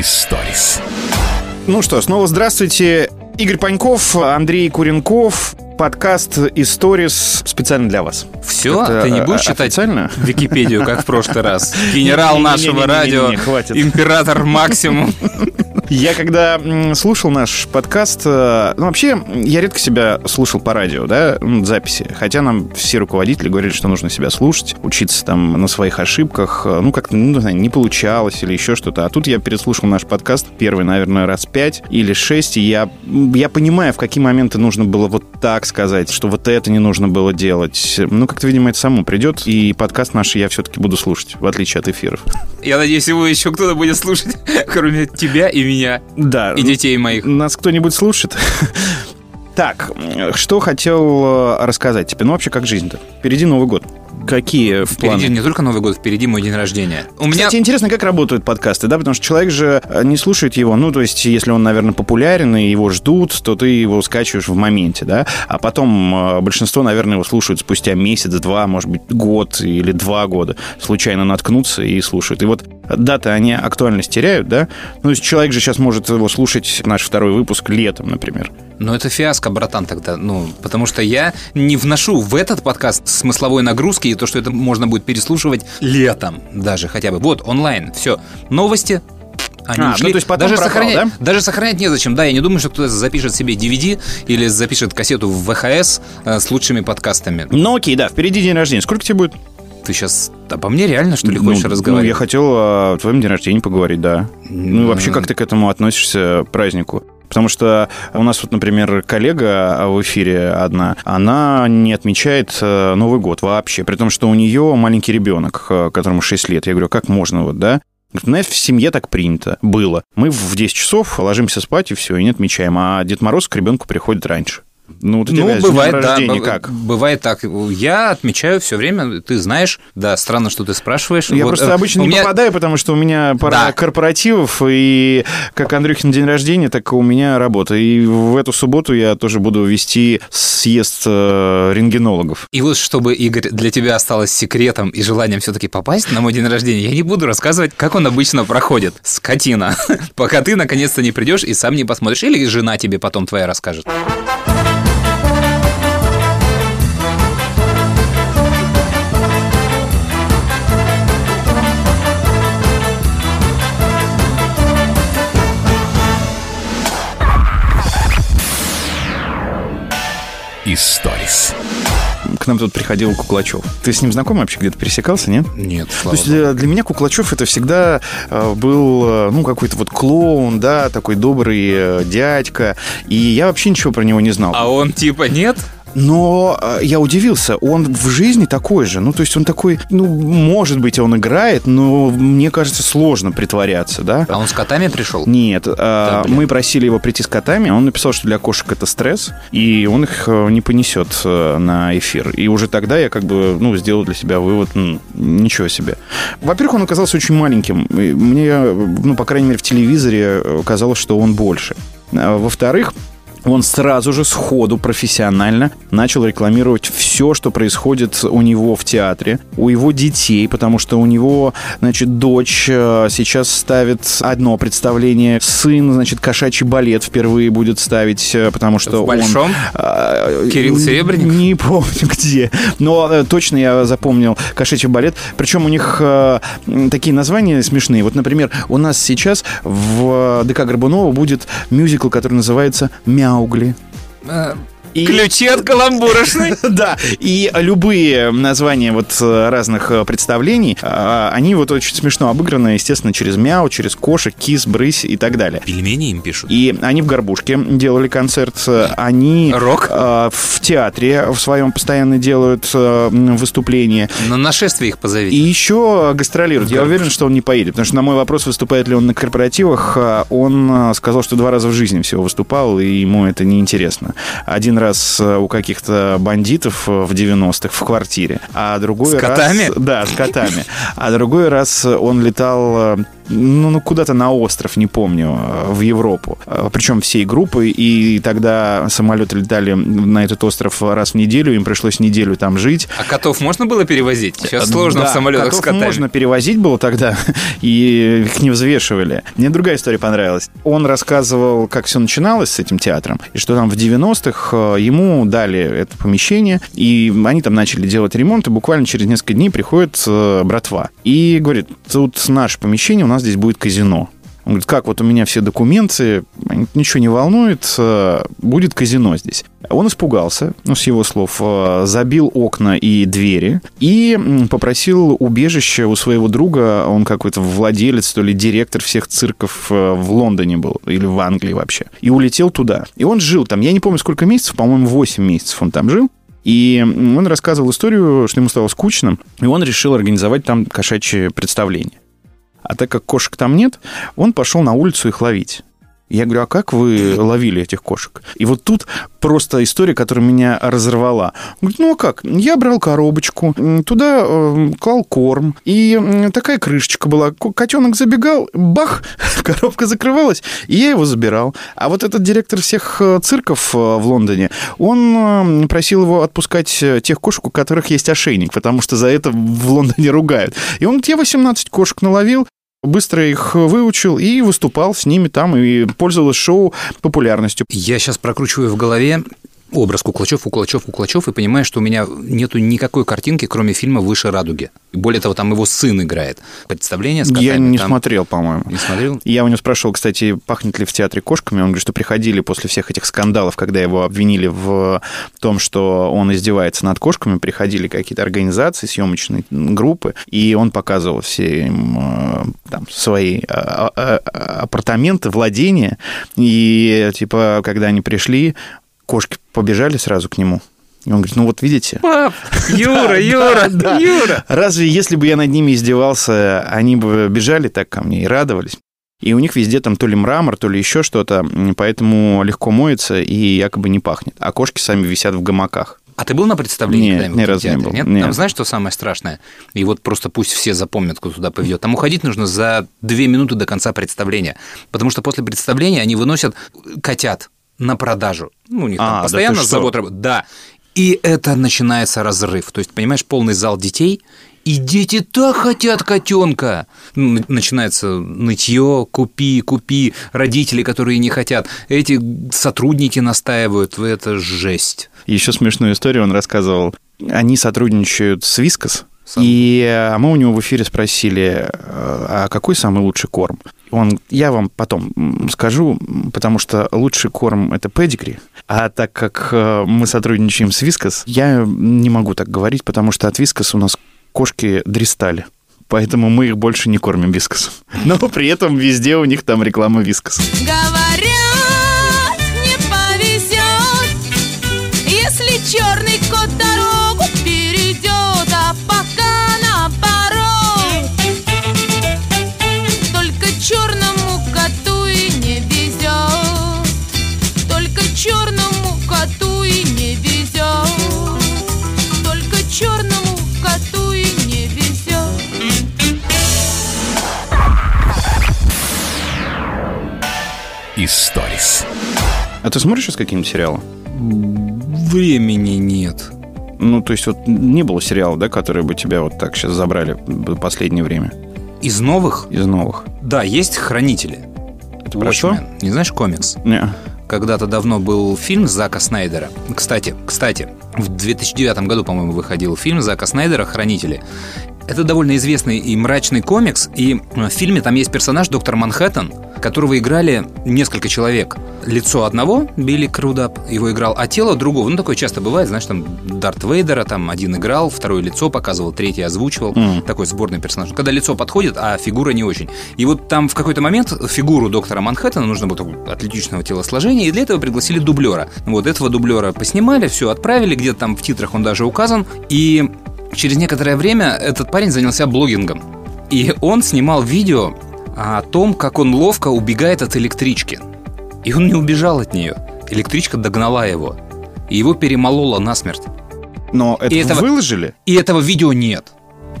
Историс. Ну что, снова здравствуйте. Игорь Паньков, Андрей Куренков, подкаст «Историс» специально для вас. Все? Это, Ты не а, будешь читать официально? Википедию, как в прошлый раз? Генерал нашего радио, император Максимум. Я когда слушал наш подкаст, э, ну вообще я редко себя слушал по радио, да, м, записи. Хотя нам все руководители говорили, что нужно себя слушать, учиться там на своих ошибках. э, Ну как-то, ну, не знаю, не получалось или еще что-то. А тут я переслушал наш подкаст первый, наверное, раз пять или шесть, и я, я понимаю, в какие моменты нужно было вот так сказать, что вот это не нужно было делать. Ну как-то, видимо, это само придет, и подкаст наш я все-таки буду слушать, в отличие от эфиров. Я надеюсь, его еще кто-то будет слушать, кроме тебя и меня, Да. и детей моих. Нас кто-нибудь слушает? Так, что хотел э, рассказать тебе? Ну, вообще, как жизнь-то? Впереди Новый год. Какие планы? Впереди не только Новый год, впереди мой день рождения. У меня... Кстати, интересно, как работают подкасты, да? Потому что человек же э, не слушает его, ну, то есть, если он, наверное, популярен и его ждут, то ты его скачиваешь в моменте, да? А потом э, большинство, наверное, его слушают спустя месяц, два, может быть, год или два года. Случайно наткнутся и слушают. И вот даты, они актуальность теряют, да? Ну, то есть, человек же сейчас может его слушать, наш второй выпуск, летом, например. Ну, это фиаско, братан, тогда. Ну, потому что я не вношу в этот подкаст смысловой нагрузки и то, что это можно будет переслушивать летом даже хотя бы. Вот, онлайн, все. Новости, они А, ну, ушли. то есть потом даже, пропал, сохранять, да? даже сохранять незачем. Да, я не думаю, что кто-то запишет себе DVD или запишет кассету в ВХС э, с лучшими подкастами. Ну, окей, да, впереди день рождения. Сколько тебе будет? Ты сейчас обо мне реально, что ли, Ну, хочешь Ну, разговаривать? я хотел о твоем день рождения поговорить, да. Ну, и вообще, как ты к этому относишься, празднику? Потому что у нас вот, например, коллега в эфире одна, она не отмечает э, Новый год вообще, при том, что у нее маленький ребенок, э, которому 6 лет. Я говорю, как можно вот, да? Знаешь, в семье так принято было. Мы в 10 часов ложимся спать и все, и не отмечаем. А Дед Мороз к ребенку приходит раньше. Ну, вот у тебя Ну, с днем бывает, да, как? бывает так. Я отмечаю все время, ты знаешь, да, странно, что ты спрашиваешь. Я Вот, просто э, обычно не меня- попадаю, потому что у меня пара Да. корпоративов, и как Андрюхин день рождения, так и у меня работа. И в эту субботу я тоже буду вести съезд э, рентгенологов. И вот чтобы, Игорь, для тебя осталось секретом и желанием все-таки попасть на мой день рождения, я не буду рассказывать, как он обычно проходит. Скотина. Пока ты наконец-то не придешь и сам не посмотришь. Или жена тебе потом твоя расскажет. Историс. К нам тут приходил Куклачев. Ты с ним знаком вообще? Где-то пересекался, нет? Нет, То есть для, для меня Куклачев это всегда э, был, э, ну, какой-то вот клоун, да, такой добрый э, дядька. И я вообще ничего про него не знал. А он типа нет? Но э, я удивился, он в жизни такой же. Ну, то есть он такой, ну, может быть, он играет, но мне кажется, сложно притворяться, да? А он с котами пришел? Нет, а, блин. мы просили его прийти с котами, он написал, что для кошек это стресс, и он их э, не понесет э, на эфир. И уже тогда я как бы, ну, сделал для себя вывод, м, ничего себе. Во-первых, он оказался очень маленьким. Мне, э, ну, по крайней мере, в телевизоре э, казалось, что он больше. А, Во-вторых, он сразу же сходу профессионально начал рекламировать все, что происходит у него в театре, у его детей, потому что у него, значит, дочь э, сейчас ставит одно представление, сын, значит, кошачий балет впервые будет ставить, э, потому что В он... большом? а, Кирилл Серебренников? Не помню где. Но э, точно я запомнил кошачий балет. Причем у них э, м, такие названия смешные. Вот, например, у нас сейчас в ДК Горбунова будет мюзикл, который называется «Мяугли». И- Ключи от каламбурошной. Да, и любые названия вот э, разных э, представлений, э, они вот очень смешно обыграны, естественно, через мяу, через кошек, кис, брысь и так далее. Пельмени им пишут. И они в Горбушке делали концерт, э, они Рок? э, в театре в своем постоянно делают э, выступления. На нашествие их И позовите. еще гастролируют. Я уверен, что он не поедет, потому что на мой вопрос, выступает ли он на корпоративах, он сказал, что два раза в жизни всего выступал, и ему это неинтересно. Один раз э, у каких-то бандитов э, в 90-х в квартире, а другой С раз... котами? Да, с котами. А другой раз он летал э, ну, ну, куда-то на остров, не помню, э, в Европу. Э, Причем всей группой, и тогда самолеты летали на этот остров раз в неделю, им пришлось неделю там жить. А котов можно было перевозить? Сейчас сложно Да, в самолетах котов с котами. можно перевозить было тогда, и их не взвешивали. Мне другая история понравилась. Он рассказывал, как все начиналось с этим театром, и что там в 90-х э, ему дали это помещение, и они там начали делать ремонт, и буквально через несколько дней приходит э, братва. И говорит, тут наше помещение, у нас здесь будет казино. Он говорит, как, вот у меня все документы, ничего не волнует, э, будет казино здесь. Он испугался, ну, с его слов, э, забил окна и двери и попросил убежище у своего друга, он какой-то владелец, то ли директор всех цирков э, в Лондоне был, или в Англии вообще, и улетел туда. И он жил там, я не помню, сколько месяцев, по-моему, 8 месяцев он там жил, и он рассказывал историю, что ему стало скучно, и он решил организовать там кошачье представление. А так как кошек там нет, он пошел на улицу их ловить. Я говорю, а как вы ловили этих кошек? И вот тут просто история, которая меня разорвала. Он говорит, ну а как? Я брал коробочку, туда э, клал корм, и такая крышечка была. Ко- Котенок забегал, бах, коробка закрывалась, и я его забирал. А вот этот директор всех э, цирков э, в Лондоне, он э, просил его отпускать э, тех кошек, у которых есть ошейник, потому что за это в Лондоне ругают. И он говорит, я 18 кошек наловил, быстро их выучил и выступал с ними там, и пользовалось шоу популярностью. Я сейчас прокручиваю в голове образ Куклачев, Куклачев, Куклачев и понимаю, что у меня нету никакой картинки, кроме фильма «Выше радуги». Более того, там его сын играет. Представление с котами. Я не там- смотрел, по-моему. Не смотрел? Я у него спрашивал, кстати, пахнет ли в театре кошками. Он говорит, что приходили после всех этих скандалов, когда его обвинили в том, что он издевается над кошками, приходили какие-то организации, съемочные группы, и он показывал все им э, там, свои а, а, апартаменты, владения. И, типа, когда они пришли, кошки побежали сразу к нему. И он говорит, ну вот видите, Пап, Юра, Да, Юра, да. Юра. Разве если бы я над ними издевался, они бы бежали так ко мне и радовались? И у них везде там то ли мрамор, то ли еще что-то, поэтому легко моется и якобы не пахнет. А кошки сами висят в гамаках. А ты был на представлении Нет, когда-нибудь ни разу не был. Нет? Нет. Там знаешь, что самое страшное? И вот просто пусть все запомнят, кто туда поведет. Там уходить нужно за две минуты до конца представления. Потому что после представления они выносят котят на продажу. Ну, у них А, там да постоянно что? завод работает. Да. И это начинается разрыв. То есть, понимаешь, полный зал детей, и дети так хотят котенка. Ну, Начинается нытье, купи, купи, родители, которые не хотят. Эти сотрудники настаивают, это жесть. Еще смешную историю он рассказывал. Они сотрудничают с Вискас, Сам. и э, мы у него в эфире спросили, э, а какой самый лучший корм? Он, я вам потом скажу, потому что лучший корм это педигри, а так как э, мы сотрудничаем с Вискас, я не могу так говорить, потому что от Вискас у нас кошки дристали. Поэтому мы их больше не кормим вискас. Но при этом везде у них там реклама вискас. Говорят, не повезет, если черный кот дорогу А ты смотришь сейчас какие-нибудь сериалы? Времени нет. Ну, то есть вот не было сериала, да, которые бы тебя вот так сейчас забрали в последнее время Из новых, из новых? да, есть «Хранители». Это про что? Не знаешь комикс? Не. Когда-то давно был фильм Зака Снайдера. Кстати, кстати, в 2009 году, по-моему, выходил фильм Зака Снайдера «Хранители». Это довольно известный и мрачный комикс, и в фильме там есть персонаж доктор Манхэттен, которого играли несколько человек. Лицо одного, Билли Крудап, его играл, а тело другого. Ну, такое часто бывает, знаешь, там Дарт Вейдера там один играл, второе лицо показывал, третий озвучивал. Мгм. Такой сборный персонаж. Когда лицо подходит, а фигура не очень. И вот там в какой-то момент фигуру доктора Манхэттена нужно было такого атлетичного телосложения, и для этого пригласили дублера. Вот этого дублера поснимали, все отправили, где-то там в титрах он даже указан. И через некоторое время этот парень занялся блогингом. И он снимал видео о том, как он ловко убегает от электрички. И он не убежал от нее. Электричка догнала его. И его перемолола насмерть. Но это И этого- выложили? И этого видео нет.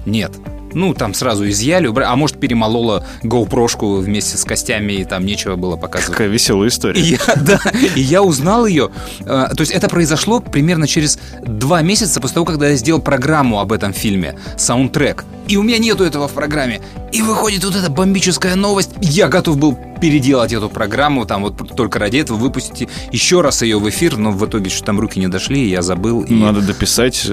Нет. Ну, там сразу изъяли, убрали, а может, перемолола GoPro-шку вместе с костями, и там нечего было показывать. Какая веселая история. И я, да, и я узнал ее. э, То есть это произошло примерно через два месяца после того, когда я сделал программу об этом фильме, саундтрек. И у меня нету этого в программе. И выходит вот эта бомбическая новость. Я готов был переделать эту программу, там вот только ради этого выпустить еще раз ее в эфир, но в итоге что там руки не дошли, я забыл. и- Надо дописать.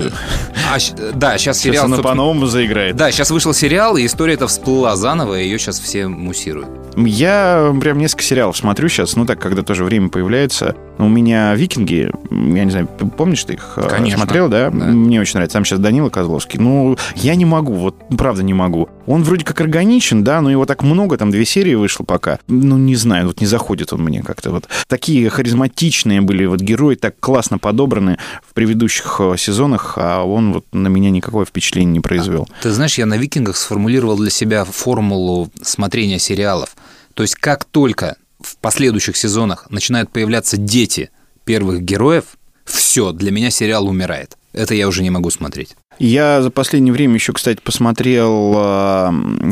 А, щ- да, сейчас Сейчас сериал... она по-новому заиграет. Да, сейчас вышел сериал, и история эта всплыла заново, и ее сейчас все муссируют. Я прям несколько сериалов смотрю сейчас, ну так, когда тоже время появляется. У меня «Викинги», я не знаю, помнишь ты их? э, Конечно. Смотрел, да? Да. Мне очень нравится. Там сейчас Данила Козловский. Ну, я не могу, вот правда не могу. Он вроде как органичен, да, но его так много, там две серии вышло пока. Ну, не знаю, вот не заходит он мне как-то вот. Такие харизматичные были вот герои, так классно подобраны в предыдущих э, сезонах, а он вот на меня никакое впечатление не произвел. Ты знаешь, я на «Викингах» сформулировал для себя формулу смотрения сериалов. То есть как только в последующих сезонах начинают появляться дети первых героев, все, для меня сериал умирает. Это я уже не могу смотреть. Я за последнее время еще, кстати, посмотрел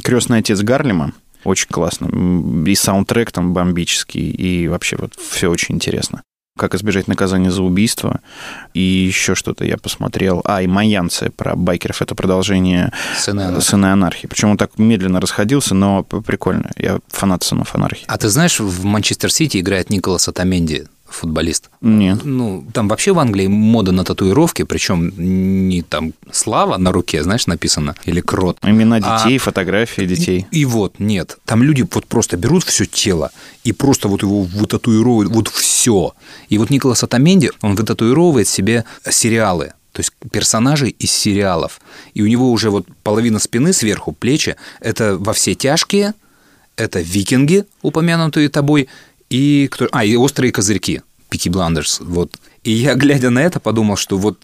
Крестный отец Гарлема. Очень классно. И саундтрек там бомбический, и вообще вот все очень интересно. Как избежать наказания за убийство. И еще что-то я посмотрел. А, и Майянцы про байкеров. Это продолжение Сыны анархии. «Сыны анархии». Причем он так медленно расходился, но прикольно. Я фанат «Сынов анархии». А ты знаешь, в Манчестер Сити играет Николас Атаменди, футболист. Нет. Ну, там вообще в Англии мода на татуировки, причем не там слава на руке, знаешь, написано, или крот. Имена А- детей, фотографии детей. И вот, нет. Там люди вот просто берут все тело и просто вот его вытатуировывают, вот все. И вот Николас Атаменди, он вытатуировывает себе сериалы, то есть персонажей из сериалов. И у него уже вот половина спины сверху, плечи, это во все тяжкие, это викинги, упомянутые тобой, и кто... А, и острые козырьки. Пики Бландерс, вот. И я, глядя на это, подумал, что вот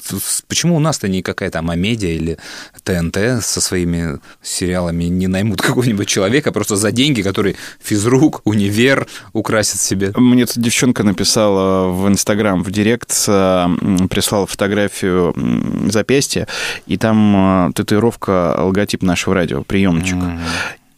почему у нас-то не какая-то Амедиа или ТНТ со своими сериалами не наймут какого-нибудь человека просто за деньги, который физрук, универ украсит себе. Мне тут девчонка написала в Инстаграм, в Директ, э, прислала фотографию запястья, и там э, татуировка, логотип нашего радио, приемчик.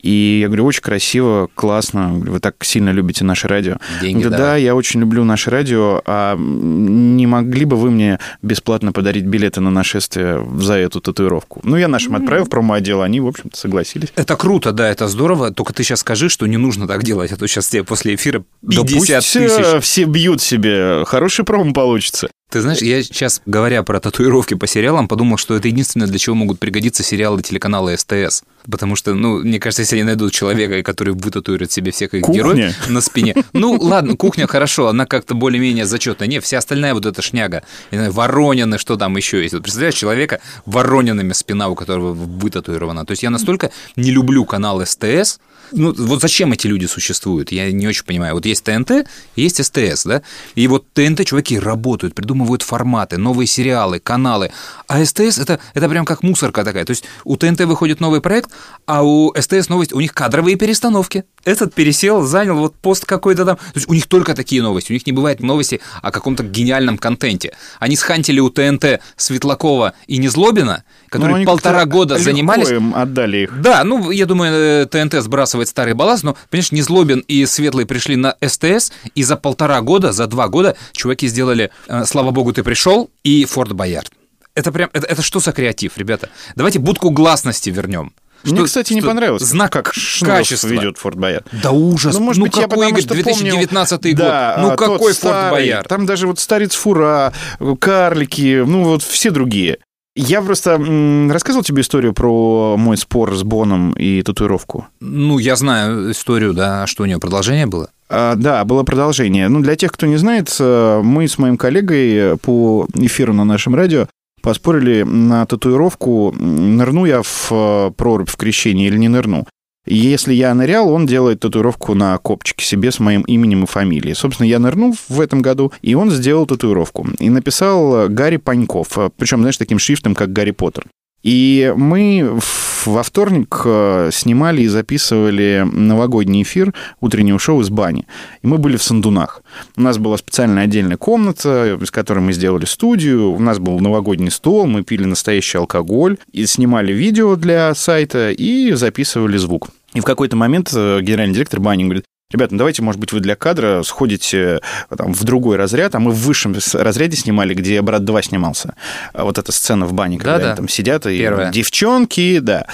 И я говорю, очень красиво, классно. Вы так сильно любите наше радио. Деньги да, да, я очень люблю наше радио. А не могли бы вы мне бесплатно подарить билеты на нашествие за эту татуировку? Ну, я нашим отправил в промо-отдел, они, в общем-то, согласились. Это круто, да, это здорово. Только ты сейчас скажи, что не нужно так делать, а то сейчас тебе после эфира Да 50 пусть тысяч. все бьют себе. Хороший промо получится. Ты знаешь, я сейчас, говоря про татуировки по сериалам, подумал, что это единственное, для чего могут пригодиться сериалы телеканала СТС. Потому что, ну, мне кажется, если они найдут человека, который вытатуирует себе всех их Кухня. героев на спине. Ну, ладно, кухня хорошо, она как-то более-менее зачетная. Не, вся остальная вот эта шняга. Воронины, что там еще есть. Вот представляешь, человека воронинами спина, у которого вытатуирована. То есть я настолько не люблю канал СТС, ну, вот зачем эти люди существуют? Я не очень понимаю. Вот есть ТНТ, есть СТС, да? И вот ТНТ чуваки работают, придумывают форматы, новые сериалы, каналы. А СТС это, это прям как мусорка такая. То есть у ТНТ выходит новый проект, а у СТС новость, у них кадровые перестановки. Этот пересел, занял вот пост какой-то там. То есть у них только такие новости. У них не бывает новости о каком-то гениальном контенте. Они схантили у ТНТ Светлакова и Незлобина, Ну, которые они полтора года занимались. им отдали их. Да, ну, я думаю, э, ТНТ сбрасывает старый балласт, но, понимаешь, Незлобин и Светлый пришли на СТС, и за полтора года, за два года чуваки сделали э, «Слава богу, ты пришел» и «Форт Боярд». Это прям, это, это что за креатив, ребята? Давайте будку гласности вернем. Мне, Что- кстати, не что понравилось, Знак как Шнуров качества. ведет Форт Боярд. Да ужас. Ну, может ну быть, я какой, потому Игорь, что помню... 2019 Да, год? Ну а, какой Форт старый, Боярд? Там даже вот старец Фура, карлики, ну вот все другие. Я просто м, рассказывал тебе историю про мой спор с Боном и татуировку. Ну, я знаю историю, да, что у него продолжение было? А, да, было продолжение. Ну, для тех, кто не знает, э, мы с моим коллегой по эфиру на нашем радио поспорили на татуировку, нырну я в э, прорубь в крещении или не нырну. Если я нырял, он делает татуировку на копчике себе с моим именем и фамилией. Собственно, я нырнул в этом году, и он сделал татуировку. И написал э, Гарри Паньков. Причем, знаешь, таким шрифтом, как Гарри Поттер. И мы во вторник э, снимали и записывали новогодний эфир утреннего шоу из бани. И мы были в Сандунах. У нас была специальная отдельная комната, из которой мы сделали студию. У нас был новогодний стол, мы пили настоящий алкоголь, и снимали видео для сайта и записывали звук. И в какой-то момент э, генеральный директор бани говорит, Ребят, ну давайте, может быть, вы для кадра сходите э, там, в другой разряд, а мы в высшем разряде снимали, где «Брат 2» снимался. А Вот эта сцена в бане, когда Да-да. они там сидят, и Первая. девчонки, да.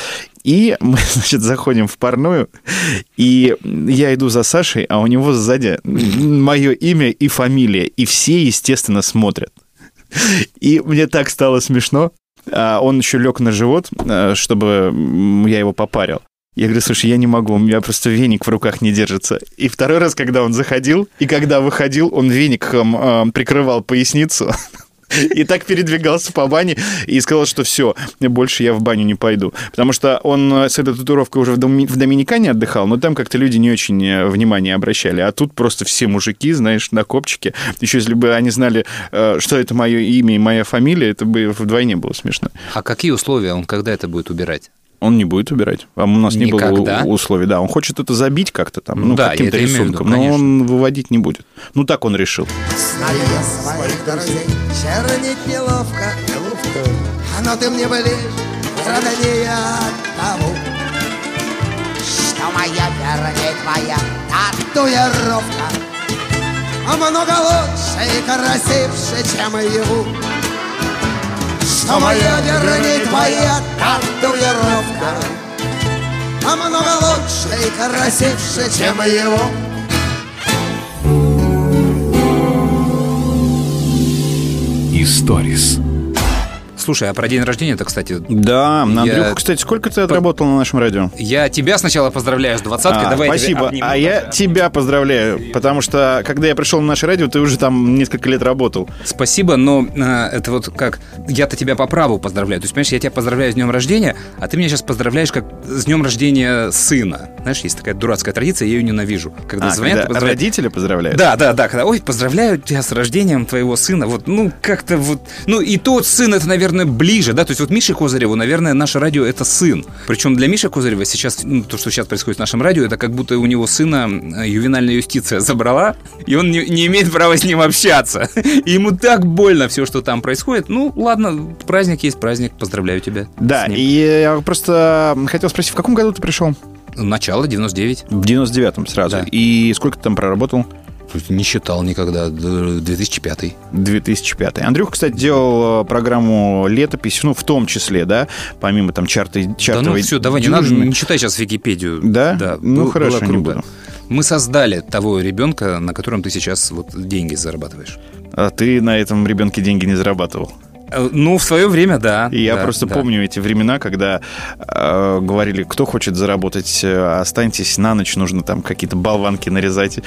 И мы, значит, заходим в парную, и я иду за Сашей, а у него сзади мое имя и фамилия, и все, естественно, смотрят. И мне так стало смешно. А Он еще лег на живот, э, чтобы я его попарил. Я говорю, слушай, я не могу, у меня просто веник в руках не держится. И второй раз, когда он заходил, и когда выходил, он веником э, прикрывал поясницу. И так передвигался по бане и сказал, что все, больше я в баню не пойду. Потому что он э, с этой татуировкой уже в, Доми- в Доминикане отдыхал, но там как-то люди не очень э, внимание обращали. А тут просто все мужики, знаешь, на копчике. Еще если бы они знали, э, что это мое имя и моя фамилия, это бы вдвойне было смешно. А какие условия он когда это будет убирать? Он не будет убирать. А у нас не было Никогда? условий. Да, он хочет это забить как-то там, Ну ну, да, каким-то в виду, рисунком, но он выводить не будет. Ну, так он решил. Знаю я своих друзей, чернить неловко, но ты мне ближе, роднее от того, что моя вернее твоя татуировка много лучше и красивше, чем его. Что моя вернее твоя татуировка много лучше и красивше, чем его. Историс. Слушай, а про день рождения-то, кстати, Да, Я- Андрюха, кстати, сколько ты отработал на нашем радио? я тебя сначала поздравляю с двадцаткой. А, Давай я спасибо. обниму а я даже. тебя поздравляю, потому что когда я пришел на наше радио, ты уже там несколько лет работал. Спасибо, но а, это вот как... Я-то тебя по праву поздравляю. То есть, понимаешь, я тебя поздравляю с днем рождения, а ты меня сейчас поздравляешь как с днем рождения сына. Знаешь, есть такая дурацкая традиция, я ее ненавижу. Когда А, звонят, когда поздравляют. родители поздравляют? Да, да, да, когда, ой, поздравляю тебя с рождением твоего сына. Вот, ну, как-то вот, ну, и тот сын, это, наверное, ближе, да, то есть вот Мише Козыреву, наверное, наше радио это сын. Причем для Миши Козырева сейчас, ну, то, что сейчас происходит с нашим радио, это как будто у него сына э, ювенальная юстиция забрала, и он не, не имеет права с ним общаться. И ему так больно все, что там происходит. Ну, ладно, праздник есть праздник, поздравляю тебя. Да, и я просто хотел спросить, в каком году ты пришел? Начало 99. В 99-м сразу. Да. И сколько ты там проработал? Не считал никогда, д- 2005. 2005. Андрюх, кстати, делал э, программу «Летопись», ну, в том числе, да, помимо там чарты, Да ну все, давай, не надо, не читай сейчас Википедию. Да? Ну, был- хорошо, было не круто. Мы создали того ребенка, на котором ты сейчас вот деньги зарабатываешь. А ты на этом ребенке деньги не зарабатывал. Э, Ну, в свое время, да. И я да, просто да. помню эти времена, когда э, говорили, кто хочет заработать, э, останьтесь на ночь, нужно там какие-то болванки нарезать, э,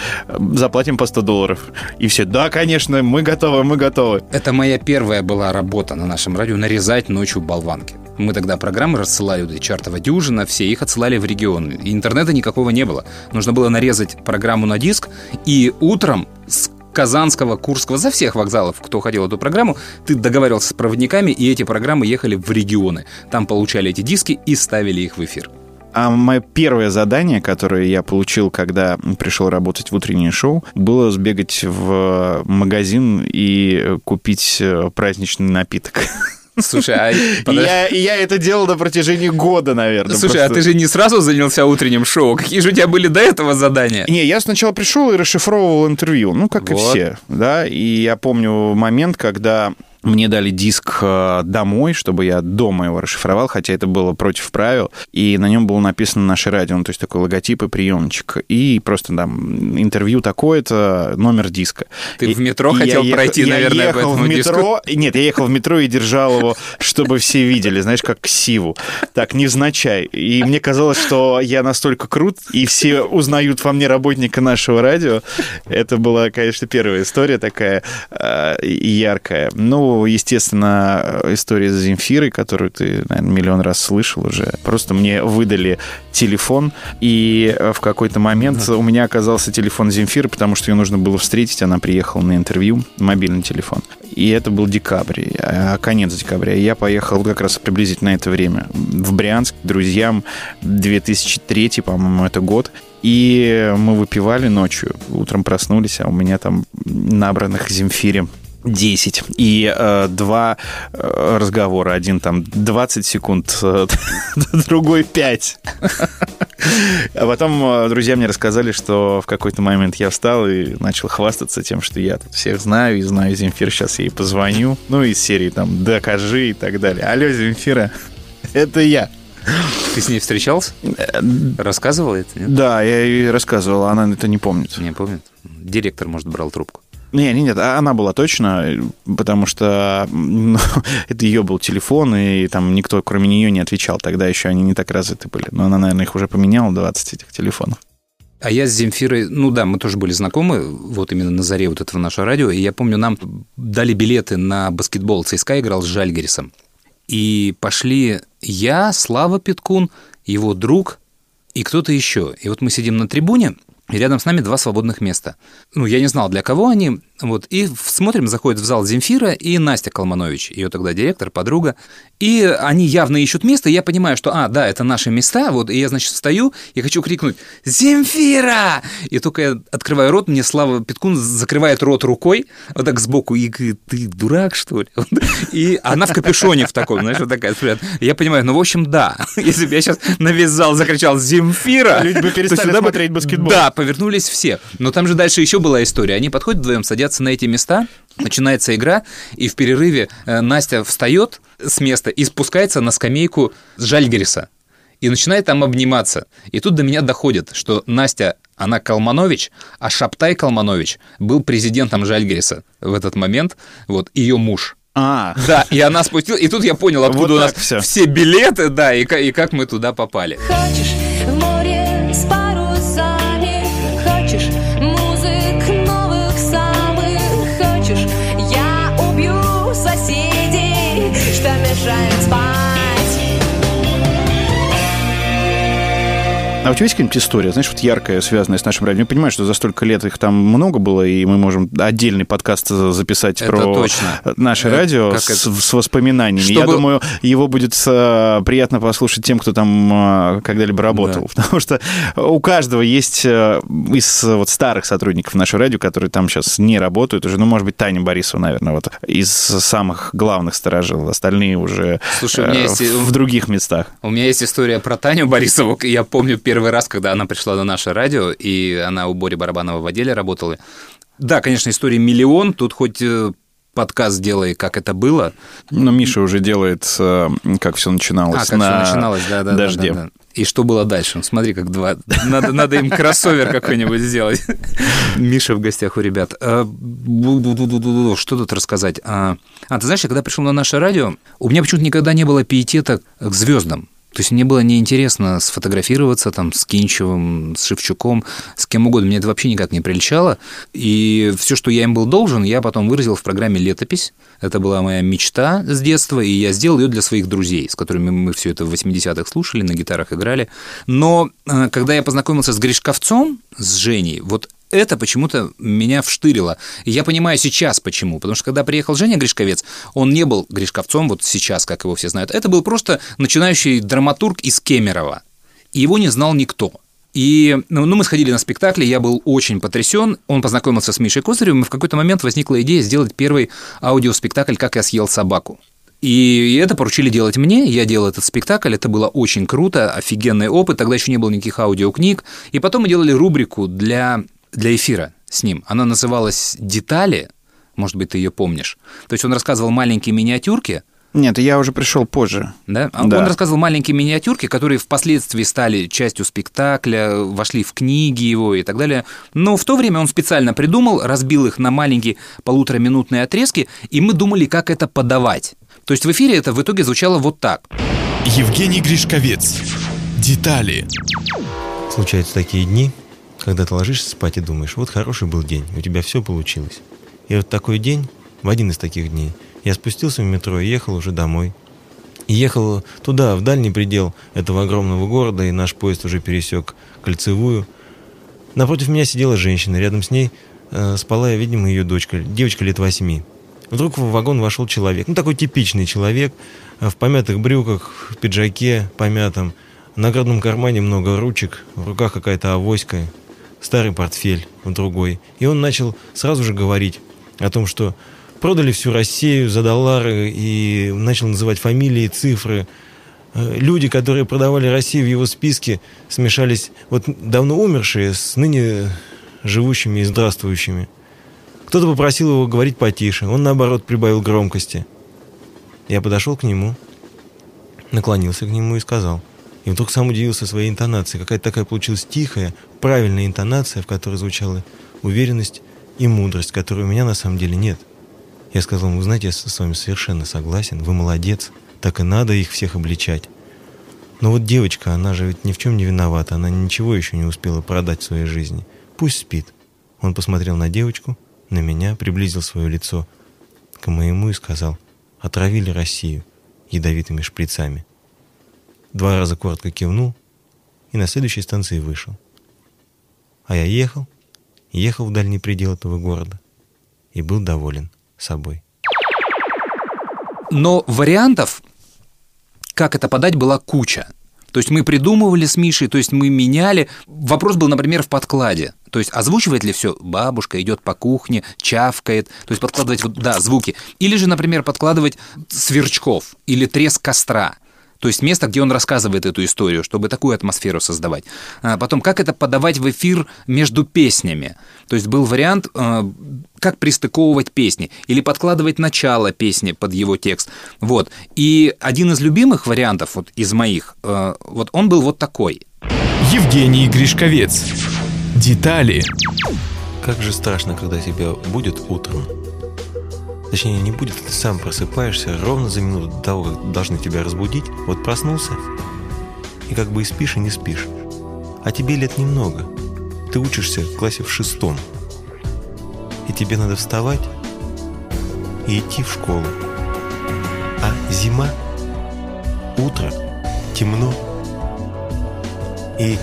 заплатим по 100 долларов. И все, да, конечно, мы готовы, мы готовы. Это моя первая была работа на нашем радио нарезать ночью болванки. Мы тогда программы рассылали, вот эти чартова дюжина, все их отсылали в регионы. И интернета никакого не было. Нужно было нарезать программу на диск, и утром с Казанского, Курского, за всех вокзалов, кто ходил эту программу, ты договаривался с проводниками, и эти программы ехали в регионы. Там получали эти диски и ставили их в эфир. А мое первое задание, которое я получил, когда пришел работать в утреннее шоу, было сбегать в магазин и купить э, праздничный напиток. Слушай, а... И я, и я это делал на протяжении года, наверное. Слушай, а просто. ты же не сразу занялся утренним шоу. Какие же у тебя были до этого задания? Не, я сначала пришел и расшифровывал интервью, ну, как и Вот. все, да, и я помню момент, когда мне дали диск э, домой, чтобы я дома его расшифровал, хотя это было против правил, и на нем было написано наше радио, ну, то есть такой логотип и приемчик, и просто там интервью такое-то, номер диска. Ты И- в метро хотел я пройти, ехал- наверное, я по ехал этому в диску? метро, нет, я ехал в метро и держал его, чтобы все видели, знаешь, как ксиву, так, невзначай. И мне казалось, что я настолько крут, и все узнают во мне работника нашего радио. Это была, конечно, первая история такая э, яркая. Ну, Естественно, история с Земфирой, которую ты, наверное, миллион раз слышал уже. Просто мне выдали телефон, и в какой-то момент у меня оказался телефон Земфиры, потому что ее нужно было встретить. Она приехала на интервью, мобильный телефон. И это был декабрь, а, конец декабря. Я поехал как раз приблизительно на это время в Брянск к друзьям. 2003, по-моему, это год. И мы выпивали ночью, утром проснулись, а у меня там набранных Земфире 10 и э, два э, разговора. Один там 20 секунд, э, другой 5. А потом э, друзья мне рассказали, что в какой-то момент я встал и начал хвастаться тем, что я тут всех знаю и знаю Земфир, сейчас я ей позвоню. Ну, из серии там «Докажи» и так далее. Алло, Земфира, это я. Ты с ней встречался? Рассказывал это? Нет? Да, я ей рассказывал, она это не помнит. Не помнит. Директор, может, брал трубку. Не, не, нет, а она была точно, потому что ну, это ее был телефон, и там никто, кроме нее, не отвечал. Тогда еще они не так развиты были. Но она, наверное, их уже поменяла, 20 этих телефонов. А я с Земфирой, ну да, мы тоже были знакомы, вот именно на заре вот этого нашего радио, и я помню, нам дали билеты на баскетбол. ЦСКА играл с Жальгерисом. И пошли я, Слава Петкун, его друг и кто-то еще. И вот мы сидим на трибуне, и рядом с нами два свободных места. Ну, я не знал, для кого они. Вот, и смотрим, заходит в зал Земфира и Настя Колманович, ее тогда директор, подруга. И они явно ищут место, и я понимаю, что, а, да, это наши места, вот, и я, значит, встаю и хочу крикнуть «Земфира!» И только я открываю рот, мне Слава Петкун закрывает рот рукой, вот так сбоку, и говорит, ты дурак, что ли? И она в капюшоне в таком, знаешь, вот такая. Я понимаю, ну, в общем, да, если бы я сейчас на весь зал закричал «Земфира!» Люди бы перестали смотреть баскетбол. Да, повернулись все. Но там же дальше еще была история. Они подходят вдвоем, садятся на эти места, начинается игра, и в перерыве э, Настя встает с места и спускается на скамейку с Жальгериса и начинает там обниматься. И тут до меня доходит, что Настя, она Калманович, а Шаптай Калманович был президентом Жальгериса в этот момент, вот, ее муж. А, Да, и она спустилась, и тут я понял, откуда Вот у нас всё. все билеты, да, и, и как мы туда попали. Хочешь А у тебя есть какая-нибудь история, знаешь, вот яркая, связанная с нашим радио? Я понимаю, что за столько лет их там много было, и мы можем отдельный подкаст записать Это про точно. наше Э, радио с, это? с воспоминаниями. Я Чтобы- думаю, его будет э, приятно послушать тем, кто там э, когда-либо работал. Потому что у каждого есть э, из вот старых сотрудников нашего радио, которые там сейчас не работают уже, ну, может быть, Таня Борисова, наверное, вот из самых главных сторожил. Остальные уже Слушай, у меня есть- в, других местах. У меня есть история про Таню Борисову. Я помню первый раз, когда она пришла на наше радио, и она у Бори Барабанова в отделе работала. Да, конечно, истории миллион. Тут хоть э, подкаст делай, как это было. Но Миша уже делает, э, как все начиналось А, как на все начиналось, да, да, да, дожде. да, да. И что было дальше? Смотри, как два. Надо, надо им кроссовер какой-нибудь сделать. Миша в гостях у ребят. Бу-бу-бу-бу-бу-бу. Что тут рассказать? А, а, ты знаешь, я когда пришел на наше радио, у меня почему-то никогда не было пиетета к звездам. То есть мне было неинтересно сфотографироваться там с Кинчевым, с Шевчуком, с кем угодно. Мне это вообще никак не приличало. И все, что я им был должен, я потом выразил в программе «Летопись». Это была моя мечта с детства, и я сделал ее для своих друзей, с которыми мы все это в 80-х слушали, на гитарах играли. Но э, когда я познакомился с Гришковцом, с Женей, вот это почему-то меня вштырило. И я понимаю сейчас почему. Потому что когда приехал Женя Гришковец, он не был Гришковцом, вот сейчас, как его все знают. Это был просто начинающий драматург из Кемерово. И его не знал никто. И ну, ну, мы сходили на спектакль, я был очень потрясен. Он познакомился с Мишей Козыревым, и в какой-то момент возникла идея сделать первый аудиоспектакль «Как я съел собаку». И это поручили делать мне, я делал этот спектакль, это было очень круто, офигенный опыт, тогда еще не было никаких аудиокниг. И потом мы делали рубрику для, для эфира с ним. Она называлась «Детали», может быть, ты ее помнишь. То есть он рассказывал маленькие миниатюрки, Нет, я уже пришел позже. да? А Да. Он рассказывал маленькие миниатюрки, которые впоследствии стали частью спектакля, вошли в книги его и так далее. Но в то время он специально придумал, разбил их на маленькие полутораминутные отрезки, и мы думали, как это подавать. То есть в эфире это в итоге звучало вот так. Евгений Гришковец. Детали. Случаются такие дни, когда ты ложишься спать и думаешь, вот хороший был день, у тебя все получилось. И вот такой день, в один из таких дней, Я спустился в метро и ехал уже домой. И ехал туда, в дальний предел этого огромного города, и наш поезд уже пересек кольцевую. Напротив меня сидела женщина, рядом с ней э, спала, видимо, ее дочка, девочка лет восьми. Вдруг в вагон вошел человек, ну такой типичный человек, э, в помятых брюках, в пиджаке помятом, в наградном кармане много ручек, в руках какая-то авоська, старый портфель в другой. И он начал сразу же говорить о том, что продали всю Россию за доллары и начал называть фамилии, цифры. Э, Люди, которые продавали Россию в его списке, смешались вот давно умершие с ныне живущими и здравствующими. Кто-то попросил его говорить потише, он наоборот прибавил громкости. Я подошел к нему, наклонился к нему и сказал. И вдруг сам удивился своей интонацией. Какая-то такая получилась тихая, правильная интонация, в которой звучала уверенность и мудрость, которой у меня на самом деле нет. Я сказал ему, знаете, я с вами совершенно согласен, вы молодец, так и надо их всех обличать. Но вот девочка, она же ведь ни в чем не виновата, она ничего еще не успела продать в своей жизни. Пусть спит. Он посмотрел на девочку, на меня, приблизил свое лицо к моему и сказал, отравили Россию ядовитыми шприцами. Два раза коротко кивнул и на следующей станции вышел. А я ехал, ехал в дальний предел этого города и был доволен собой. Но вариантов, как это подать, была куча. То есть мы придумывали с Мишей, то есть мы меняли. Вопрос был, например, в подкладе. То есть озвучивает ли все бабушка, идет по кухне, чавкает, то есть подкладывать да, звуки. Или же, например, подкладывать сверчков или треск костра. То есть место, где он рассказывает эту историю, чтобы такую атмосферу создавать. А потом, как это подавать в эфир между песнями. То есть был вариант, э, как пристыковывать песни. Или подкладывать начало песни под его текст. Вот. И один из любимых вариантов вот из моих, э, вот он был вот такой. Евгений Гришковец. Детали. Как же страшно, когда тебя будет утром. Точнее, не будет, ты сам просыпаешься ровно за минуту до того, как должны тебя разбудить. Вот проснулся, и как бы и спишь, и не спишь. А тебе лет немного. Ты учишься в классе в шестом. И тебе надо вставать и идти в школу. А зима, утро, темно. И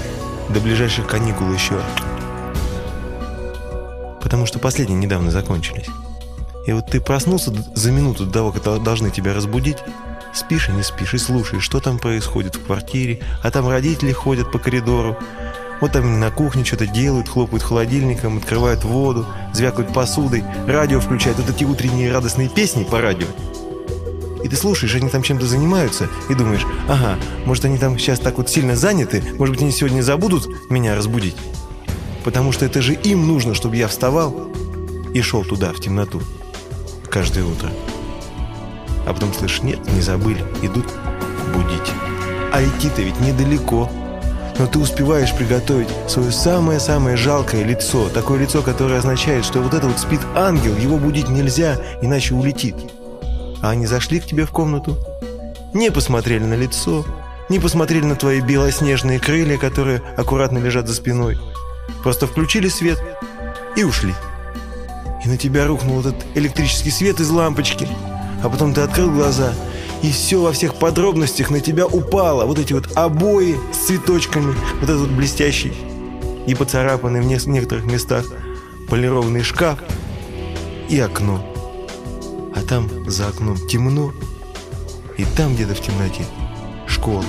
до ближайших каникул еще. Потому что последние недавно закончились. И вот ты проснулся за минуту до того, как должны тебя разбудить, спишь и не спишь, и слушаешь, что там происходит в квартире, а там родители ходят по коридору, вот там на кухне что-то делают, хлопают холодильником, открывают воду, звякают посудой, радио включают, вот эти утренние радостные песни по радио. И ты слушаешь, они там чем-то занимаются, и думаешь, ага, может они там сейчас так вот сильно заняты, может быть они сегодня забудут меня разбудить? Потому что это же им нужно, чтобы я вставал и шел туда, в темноту каждое утро. А потом слышишь, нет, не забыли, идут будить. А идти-то ведь недалеко. Но ты успеваешь приготовить свое самое-самое жалкое лицо. Такое лицо, которое означает, что вот это вот спит ангел, его будить нельзя, иначе улетит. А они зашли к тебе в комнату, не посмотрели на лицо, не посмотрели на твои белоснежные крылья, которые аккуратно лежат за спиной. Просто включили свет и ушли и на тебя рухнул этот электрический свет из лампочки. А потом ты открыл глаза, и все во всех подробностях на тебя упало. Вот эти вот обои с цветочками, вот этот вот блестящий и поцарапанный в некоторых местах полированный шкаф и окно. А там за окном темно, и там где-то в темноте школа.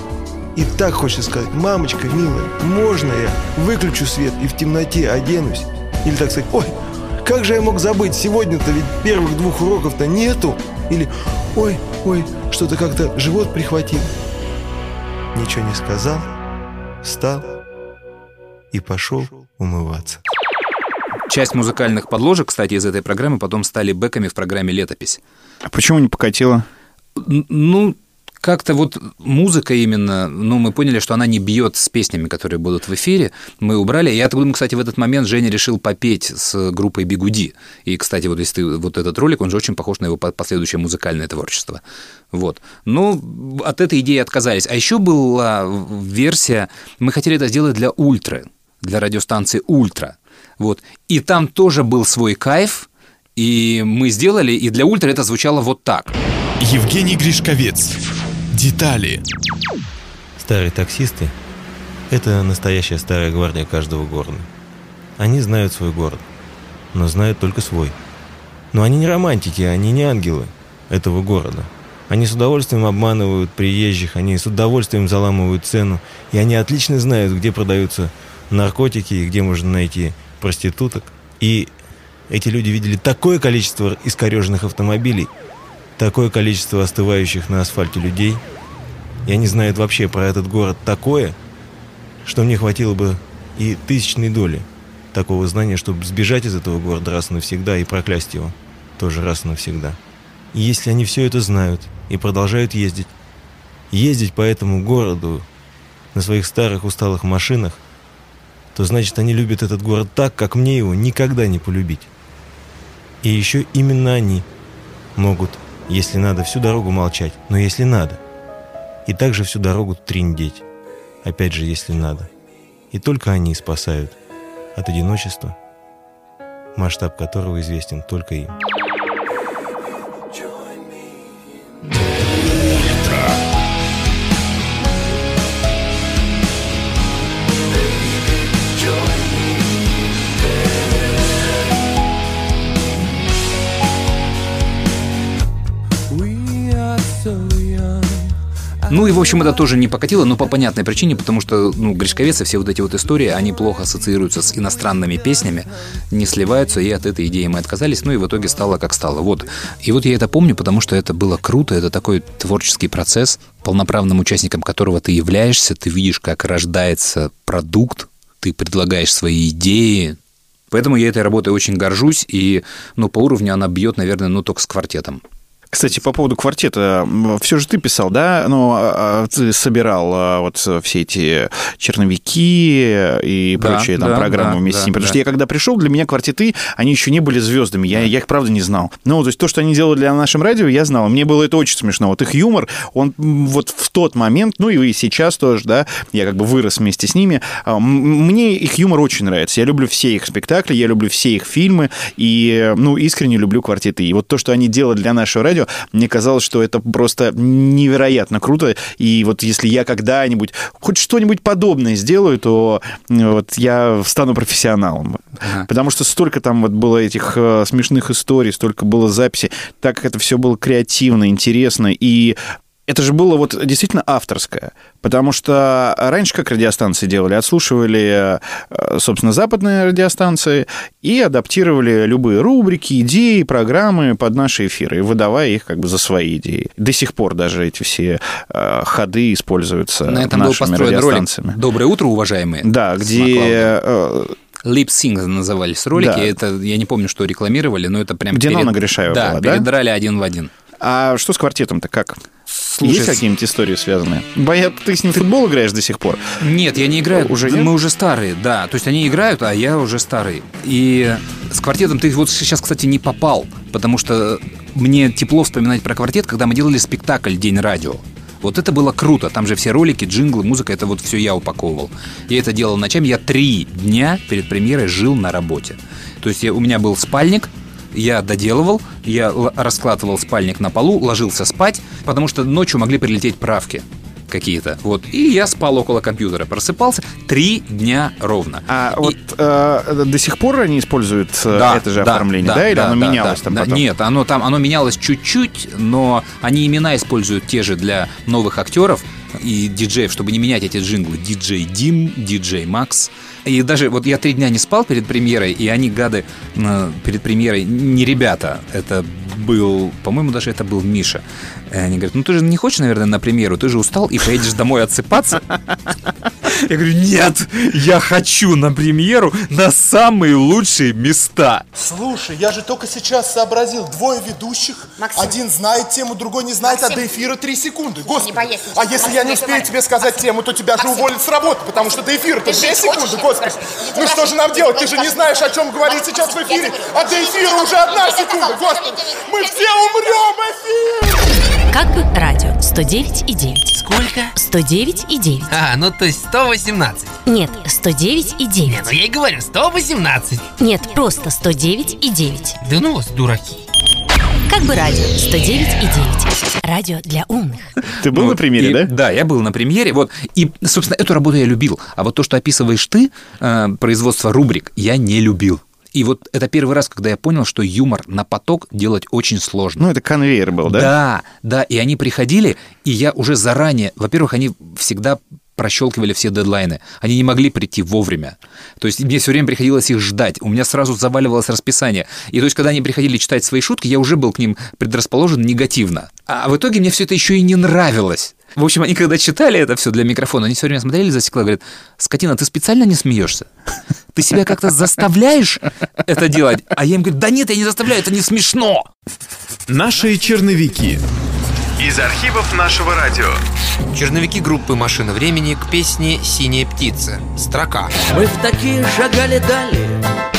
И так хочется сказать, мамочка милая, можно я выключу свет и в темноте оденусь? Или так сказать, ой, как же я мог забыть? Сегодня-то ведь первых двух уроков-то нету. Или ой, ой, что-то как-то живот прихватил. Ничего не сказал, встал и пошел умываться. Часть музыкальных подложек, кстати, из этой программы потом стали бэками в программе «Летопись». А почему не покатило? Ну, как-то вот музыка именно, ну, мы поняли, что она не бьет с песнями, которые будут в эфире. Мы убрали. Я думаю, кстати, в этот момент Женя решил попеть с группой Бигуди. И, кстати, вот если ты вот этот ролик, он же очень похож на его по- последующее музыкальное творчество. Вот. Ну, от этой идеи отказались. А еще была версия, мы хотели это сделать для Ультры, для радиостанции Ультра. Вот. И там тоже был свой кайф, И мы сделали, и для ультра это звучало вот так. Евгений Гришковец. Детали. Старые таксисты – это настоящая старая гвардия каждого города. Они знают свой город, но знают только свой. Но они не романтики, они не ангелы этого города. Они с удовольствием обманывают приезжих, они с удовольствием заламывают цену, и они отлично знают, где продаются наркотики и где можно найти проституток. И эти люди видели такое количество искореженных автомобилей, такое количество остывающих на асфальте людей, и они знают вообще про этот город такое, что мне хватило бы и тысячной доли такого знания, чтобы сбежать из этого города раз и навсегда и проклясть его тоже раз и навсегда. И если они все это знают и продолжают ездить, ездить по этому городу на своих старых усталых машинах, то значит они любят этот город так, как мне его никогда не полюбить. И еще именно они могут, если надо, всю дорогу молчать, но если надо. И также всю дорогу триндеть, опять же, если надо. И только они спасают от одиночества, масштаб которого известен только им. Ну и, в общем, это тоже не покатило, но по понятной причине, потому что, ну, Гришковец и все вот эти вот истории, они плохо ассоциируются с иностранными песнями, не сливаются, и от этой идеи мы отказались, ну и в итоге стало как стало. Вот. И вот я это помню, потому что это было круто, это такой творческий процесс, полноправным участником которого ты являешься, ты видишь, как рождается продукт, ты предлагаешь свои идеи, Поэтому я этой работой очень горжусь, и ну, по уровню она бьет, наверное, ну, только с квартетом. Кстати, по поводу квартета, все же ты писал, да? Ну, а, а, ты собирал а, вот все эти черновики и Да, прочие там да, программы да, вместе да, с ним. Потому да. что я когда пришел, для меня квартеты, они еще не были звездами. Я, я их, правда, не знал. Ну, то есть то, что они делали для нашем радио, я знал. Мне было это очень смешно. Вот их юмор, он вот в тот момент, ну и сейчас тоже, да, я как бы вырос вместе с ними. Мне их юмор очень нравится. Я люблю все их спектакли, я люблю все их фильмы, и, ну, искренне люблю квартеты. И вот то, что они делали для нашего радио, мне казалось, что это просто невероятно круто. И вот если я когда-нибудь хоть что-нибудь подобное сделаю, то вот я стану профессионалом. Ага. Потому что столько там вот было этих э, смешных историй, столько было записей, так как это все было креативно, интересно и это же было вот действительно авторское, потому что раньше как радиостанции делали? Отслушивали, э, собственно, западные радиостанции и адаптировали любые рубрики, идеи, программы под наши эфиры, выдавая их как бы за свои идеи. До сих пор даже эти все э, ходы используются На этом был нашими ролик радиостанциями. «Доброе утро, уважаемые». Да, где э, Sync назывались ролики. Да. Это я не помню, что рекламировали, но это прям Где перед- Нонна Гришаева да, была, да? передрали один в один. А что с квартетом-то как? Слушай, Есть какие-нибудь истории связанные? Боя, ты с ним в футбол играешь до сих пор? Нет, я не играю. Уже нет? Мы уже старые, да. То есть они играют, а я уже старый. И с квартетом ты вот сейчас, кстати, не попал, потому что мне тепло вспоминать про квартет, когда мы делали спектакль «День радио». Вот это было круто. Там же все ролики, джинглы, музыка, это вот все я упаковывал. Я это делал ночами. Я три дня перед премьерой жил на работе. То есть я- у меня был спальник, я доделывал, я раскладывал спальник на полу, ложился спать, потому что ночью могли прилететь правки какие-то. Вот. И я спал около компьютера, просыпался три дня ровно. А И- вот э, до сих пор они используют э, Да, это же да, оформление, да? да, Или да, оно да, менялось да, там да. потом? Нет, оно там оно менялось чуть-чуть, но они имена используют те же для новых актеров и диджеев, чтобы не менять эти джинглы. Диджей Дим, диджей Макс. И даже вот я три дня не спал перед премьерой, и они, гады, перед премьерой, не ребята, это был, по-моему, даже это был Миша. И они говорят, ну ты же не хочешь, наверное, на премьеру, ты же устал и поедешь домой отсыпаться. Я говорю, нет, я хочу на премьеру на самые лучшие места. Слушай, я же только сейчас сообразил. Двое ведущих. Максим. Один знает тему, другой не знает, а Максим. до эфира три секунды. Господи. боясь а ничего. если я не Максим, успею давай. тебе сказать Максим. тему, то тебя же Максим. уволят с работы, потому что до эфира-то Ты две жить секунды, хочешь, я господи. Ну что же нам делать? Ты же не Максим, знаешь, о чем говорить Максим, сейчас в эфире. А до говорю. эфира уже одна секунда, господи. Мы все умрем, эфир! Как бы радио 109,9. сколько? 109 и 9. А, ну то есть 118. Нет, 109 и 9. Не, ну я и говорю, 118. Нет, просто 109 и 9. Да ну вас, дураки. Как бы радио 109 и 9. Радио для умных. Ты был Ну, на примере, и- да? Да, я был на премьере. Вот. И, собственно, эту работу я любил. А вот то, что описываешь ты, э, производство рубрик, я не любил. И вот это первый раз, когда я понял, что юмор на поток делать очень сложно. Ну, это конвейер был, да? Да, да, и они приходили, и я уже заранее, во-первых, они всегда прощелкивали все дедлайны. Они не могли прийти вовремя. То есть мне все время приходилось их ждать. У меня сразу заваливалось расписание. И то есть, когда они приходили читать свои шутки, я уже был к ним предрасположен негативно. А в итоге мне все это еще и не нравилось. В общем, они когда читали это все для микрофона, они все время смотрели за стекло и говорят, скотина, ты специально не смеешься? Ты себя как-то заставляешь это делать? А я им говорю, да нет, я не заставляю, это не смешно. Наши черновики. Из архивов нашего радио. Черновики группы «Машина времени» к песне «Синяя птица». Строка. Мы в такие шагали дали,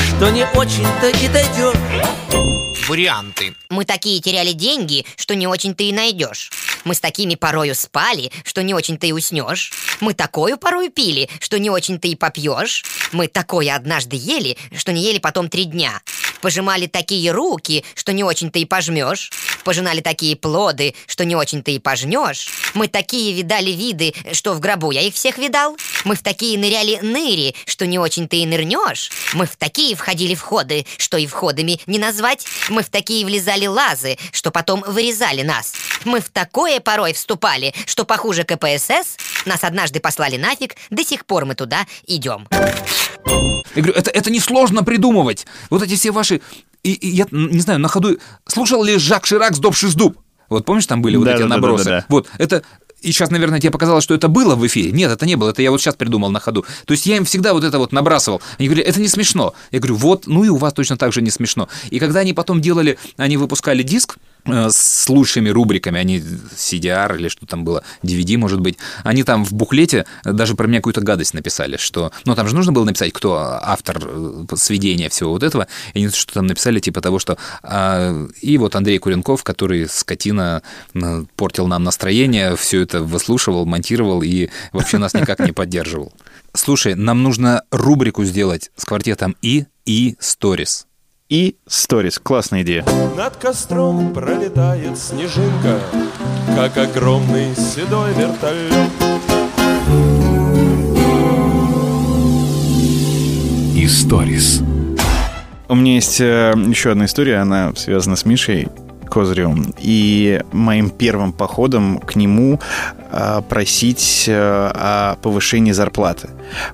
что не очень-то и дойдешь. Варианты. Мы такие теряли деньги, что не очень-то и найдешь. Мы с такими порою спали, что не очень-то и уснешь. Мы такую порою пили, что не очень-то и попьешь. Мы такое однажды ели, что не ели потом три дня. Пожимали такие руки, что не очень-то и пожмешь. Пожинали такие плоды, что не очень-то и пожнешь. Мы такие видали виды, что в гробу я их всех видал. Мы в такие ныряли ныри, что не очень-то и нырнешь. Мы в такие входили входы, что и входами не назвать. Мы в такие влезали лазы, что потом вырезали нас. Мы в такое порой вступали, что похуже КПСС. Нас однажды послали нафиг, до сих пор мы туда идем. Я говорю, это, это несложно придумывать. Вот эти все ваши... И, и я не знаю, на ходу... Слушал ли Жак Ширак «Сдобший дуб»? Вот помнишь, там были вот эти Да-да-да-да-да. набросы? Вот, это... И сейчас, наверное, тебе показалось, что это было в эфире. Нет, это не было. Это я вот сейчас придумал на ходу. То есть я им всегда вот это вот набрасывал. Они говорили, это не смешно. Я говорю, вот, ну и у вас точно так же не смешно. И когда они потом делали, они выпускали диск, с лучшими рубриками, они CDR или что там было, DVD, может быть, они там в буклете даже про меня какую-то гадость написали, что... Ну, там же нужно было написать, кто автор э, сведения всего вот этого, и они что там написали, типа того, что... а, и вот Андрей Куренков, который, скотина, э, портил нам настроение, все это выслушивал, монтировал и вообще нас никак не поддерживал. Слушай, нам нужно рубрику сделать с квартетом И и Сторис. И сторис. Классная идея. Над костром пролетает снежинка, как огромный седой вертолет. Историс. У меня есть э, еще одна история, она связана с Мишей Козыревым и моим первым походом к нему э, просить э, о повышении зарплаты.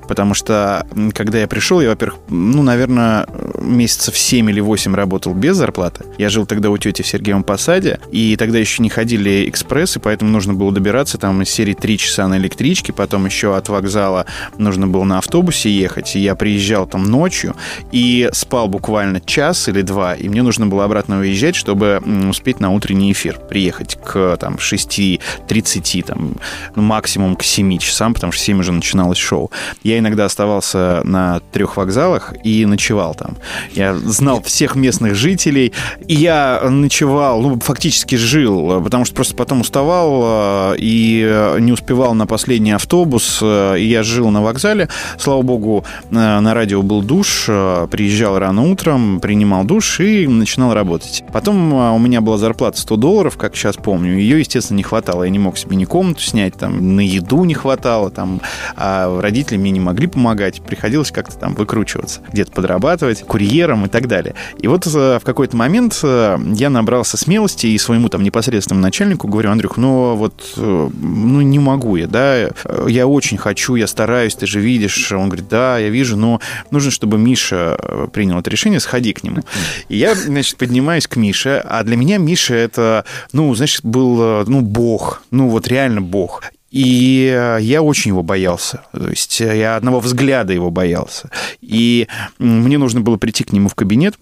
Потому что, когда я пришел, я, во-первых, ну, наверное, месяцев 7 или 8 работал без зарплаты. Я жил тогда у тети в Сергеевом Посаде, и тогда еще не ходили экспрессы, поэтому нужно было добираться там из серии 3 часа на электричке, потом еще от вокзала нужно было на автобусе ехать, и я приезжал там ночью и спал буквально час или два, и мне нужно было обратно уезжать, чтобы м, успеть на утренний эфир, приехать к там 6.30, там, ну, максимум к 7 часам, потому что в 7 уже начиналось шоу. Я иногда оставался на трех вокзалах и ночевал там. Я знал всех местных жителей, и я ночевал, ну, фактически жил, потому что просто потом уставал э, и не успевал на последний автобус, э, и я жил на вокзале. Слава богу, э, на радио был душ, приезжал рано утром, принимал душ и начинал работать. Потом у меня была зарплата 100 долларов, как сейчас помню. Ее, естественно, не хватало. Я не мог себе ни комнату снять, там, на еду не хватало, там, а родители мне не могли помогать. Приходилось как-то там выкручиваться, где-то подрабатывать, курьером и так далее. И вот э, в какой-то момент э, я набрался смелости и своему там непосредственному начальнику говорю, Андрюх, ну вот, э, ну не могу я, да, я очень хочу, я стараюсь, ты же видишь. Он говорит, да, я вижу, но нужно, чтобы Миша принял это решение, сходи к нему. И я, значит, поднимаюсь к Мише, а для меня Миша это, ну, знаешь, был, э, ну, бог, ну, вот реально бог. И э, я очень его боялся. То есть я одного взгляда его боялся. И мне нужно было прийти к нему в кабинет,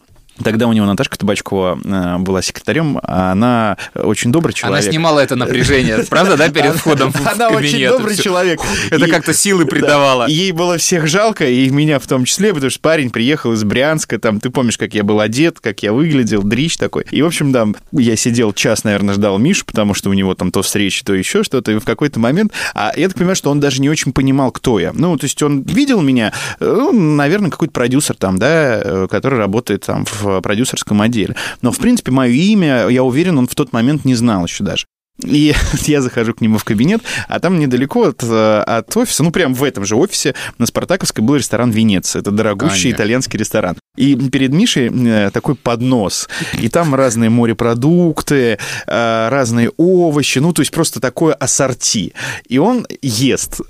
Тогда у него Наташка Табачкова э, была секретарем, а она очень добрый человек. Она снимала это напряжение, правда, да, перед входом в Она кабинет? очень добрый человек. Это как-то силы придавало. Да. Ей было всех жалко, и меня в том числе, потому что парень приехал из Брянска, там, ты помнишь, как я был одет, как я выглядел, дрищ такой. И, в общем, да, я сидел час, наверное, ждал Мишу, потому что у него там то встречи, то еще что-то, и в какой-то момент, а я так понимаю, что он даже не очень понимал, кто я. Ну, то есть он видел меня, э, ну, наверное, какой-то продюсер там, да, э, который работает там в продюсерском отделе. Но, в принципе, мое имя, я уверен, он в тот момент не знал еще даже. И я захожу к нему в кабинет, а там недалеко от, э, от офиса, ну, прям в этом же офисе на Спартаковской был ресторан «Венеция». Это дорогущий Конечно. итальянский ресторан. И перед Мишей э, такой поднос. И там разные морепродукты, э, разные овощи, ну, то есть просто такое ассорти. И он ест.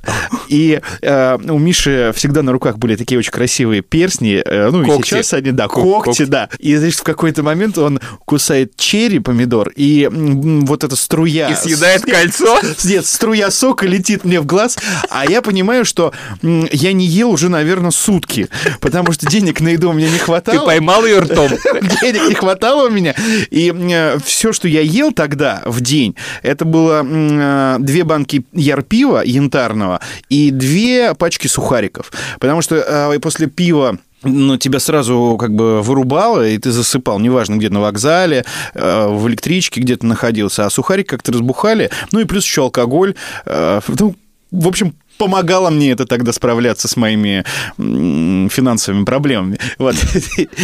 И у Миши всегда на руках были такие очень красивые перстни. Ну, и Когти. сейчас они, да, Ко- когти, когти. да. И, значит, в какой-то момент он кусает черри, помидор, и вот эта струя... И съедает кольцо? Нет, струя сока летит мне в глаз, а я понимаю, что я не ел уже, наверное, сутки, потому что денег на еду у меня не хватало. Ты поймал ее ртом? Денег не хватало у меня. И все, что я ел тогда в день, это было э, две банки ярпива янтарного и две пачки сухариков. Потому что э, после пива ну, тебя сразу как бы вырубало, и ты засыпал, неважно, где на вокзале, э, в электричке где-то находился, а сухарики как-то разбухали, ну и плюс еще алкоголь. э, Ну, в общем, помогало мне это тогда справляться с моими финансовыми проблемами. Вот.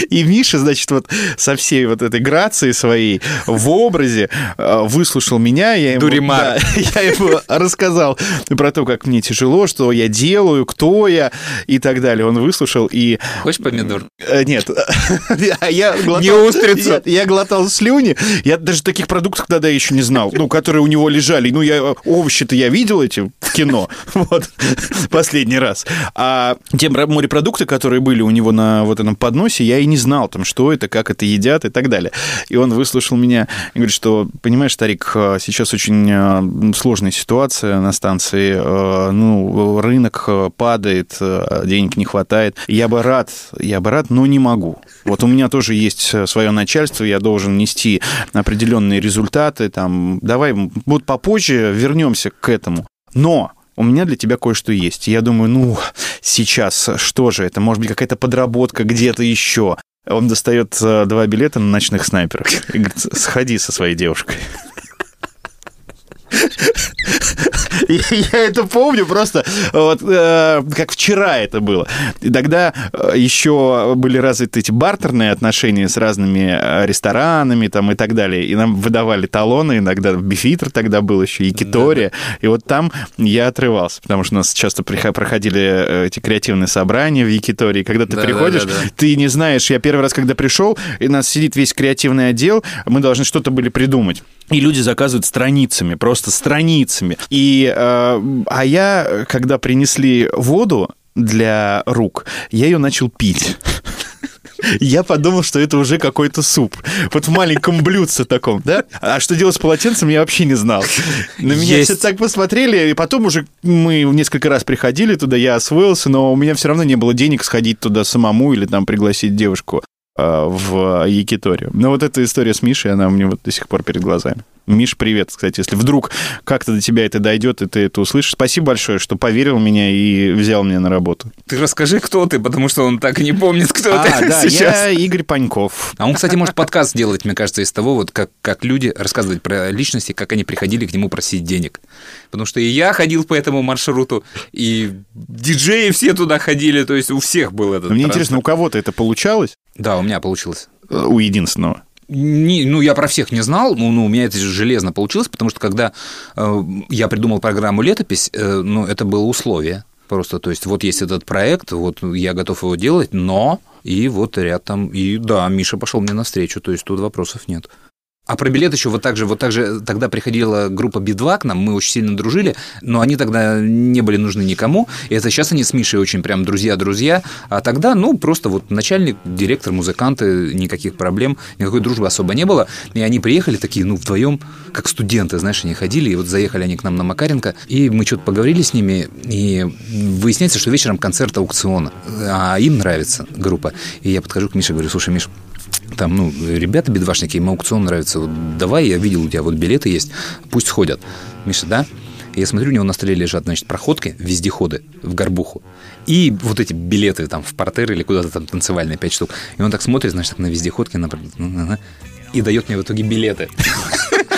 И Миша, значит, вот со всей вот этой грацией своей в образе э, выслушал меня. Я ему, Дуримар. да, я ему рассказал про то, как мне тяжело, что я делаю, кто я и так далее. Он выслушал и... Хочешь помидор? Э, Нет. А я глотал- Не устрицу. Нет, я глотал слюни. Я даже таких продуктов тогда еще не знал, ну, которые у него лежали. Ну, я овощи-то я видел эти в кино. Вот. Последний раз. А те морепродукты, которые были у него на вот этом подносе, я и не знал, там, что это, как это едят и так далее. И он выслушал меня и говорит, что, понимаешь, старик, э, сейчас очень э, сложная ситуация на станции, э, ну, рынок падает, денег не хватает. Я бы рад, я бы рад, но не могу. Вот у меня тоже есть свое начальство, я должен нести определенные результаты, там, давай, вот попозже вернемся к этому. Но у меня для тебя кое-что есть. Я думаю, ну, сейчас что же это? Может быть, какая-то подработка где-то еще. Он достает э, два билета на ночных снайперов и говорит, сходи со своей девушкой. Я это помню просто, вот, э, как вчера это было. И тогда э, еще были развиты эти бартерные отношения с разными э, ресторанами там, и так далее. И нам выдавали талоны иногда. Бифитр тогда был еще, и Китория. И вот там я отрывался, потому что у нас часто проходили эти креативные собрания в Якитории. Когда ты Да, приходишь, да, да, да. ты не знаешь, я первый раз, когда пришел, и у нас сидит весь креативный отдел, мы должны что-то были придумать. И люди заказывают страницами, просто страницами. И, э, а я, когда принесли воду для рук, я ее начал пить. Я подумал, что это уже какой-то суп. Вот в маленьком блюдце таком, да? А что делать с полотенцем, я вообще не знал. На меня Есть. все так посмотрели, и потом уже мы несколько раз приходили туда, я освоился, но у меня все равно не было денег сходить туда самому или там пригласить девушку в Якиторию. Но вот эта история с Мишей, она у меня вот до сих пор перед глазами. Миш, привет, кстати, если вдруг как-то до тебя это дойдет, и ты это услышишь. Спасибо большое, что поверил в меня и взял меня на работу. Ты расскажи, кто ты, потому что он так и не помнит, кто А, ты да, сейчас. я Игорь Паньков. А он, кстати, может подкаст делать, мне кажется, из того, вот как, как люди рассказывать про личности, как они приходили к нему просить денег. Потому что и я ходил по этому маршруту, и диджеи все туда ходили, то есть у всех был этот Мне транспорт. интересно, у кого-то это получалось? Да, у меня получилось. Э, У единственного. Не, ну, я про всех не знал, ну, ну, у меня это железно получилось, потому что когда э, я придумал программу «Летопись», э, ну, это было условие просто, то есть вот есть этот проект, вот я готов его делать, но и вот ряд там, и да, Миша пошел мне навстречу, то есть тут вопросов нет. А про билет еще вот так же, вот так же тогда приходила группа Би-2 к нам, мы очень сильно дружили, но они тогда не были нужны никому, и это сейчас они с Мишей очень прям друзья-друзья, а тогда, ну, просто вот начальник, директор, музыканты, никаких проблем, никакой дружбы особо не было, и они приехали такие, ну, вдвоем, как студенты, знаешь, они ходили, и вот заехали они к нам на Макаренко, и мы что-то поговорили с ними, и выясняется, что вечером концерт аукциона, а им нравится группа, и я подхожу к Мише, говорю, слушай, Миш, там, ну, ребята бедвашники, им аукцион нравится, вот давай, я видел, у тебя вот билеты есть, пусть ходят. Миша, да? Я смотрю, у него на столе лежат, значит, проходки, вездеходы в горбуху. И вот эти билеты там в портер или куда-то там танцевальные, пять штук. И он так смотрит, значит, так на вездеходке, на... и дает мне в итоге билеты.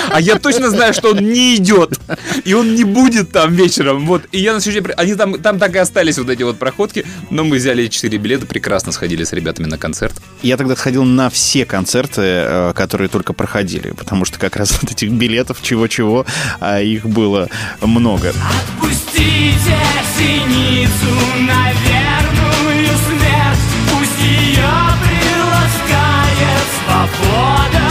А я точно знаю, что он не идет. И он не будет там вечером. Вот. И я на следующий день... Они там, там так и остались вот эти вот проходки. Но мы взяли 4 билета, прекрасно сходили с ребятами на концерт. Я тогда сходил на все концерты, э, которые только проходили, потому что как раз вот этих билетов чего-чего, а их было много. Пустите синицу на верную смерть Пусть ее приласкает свобода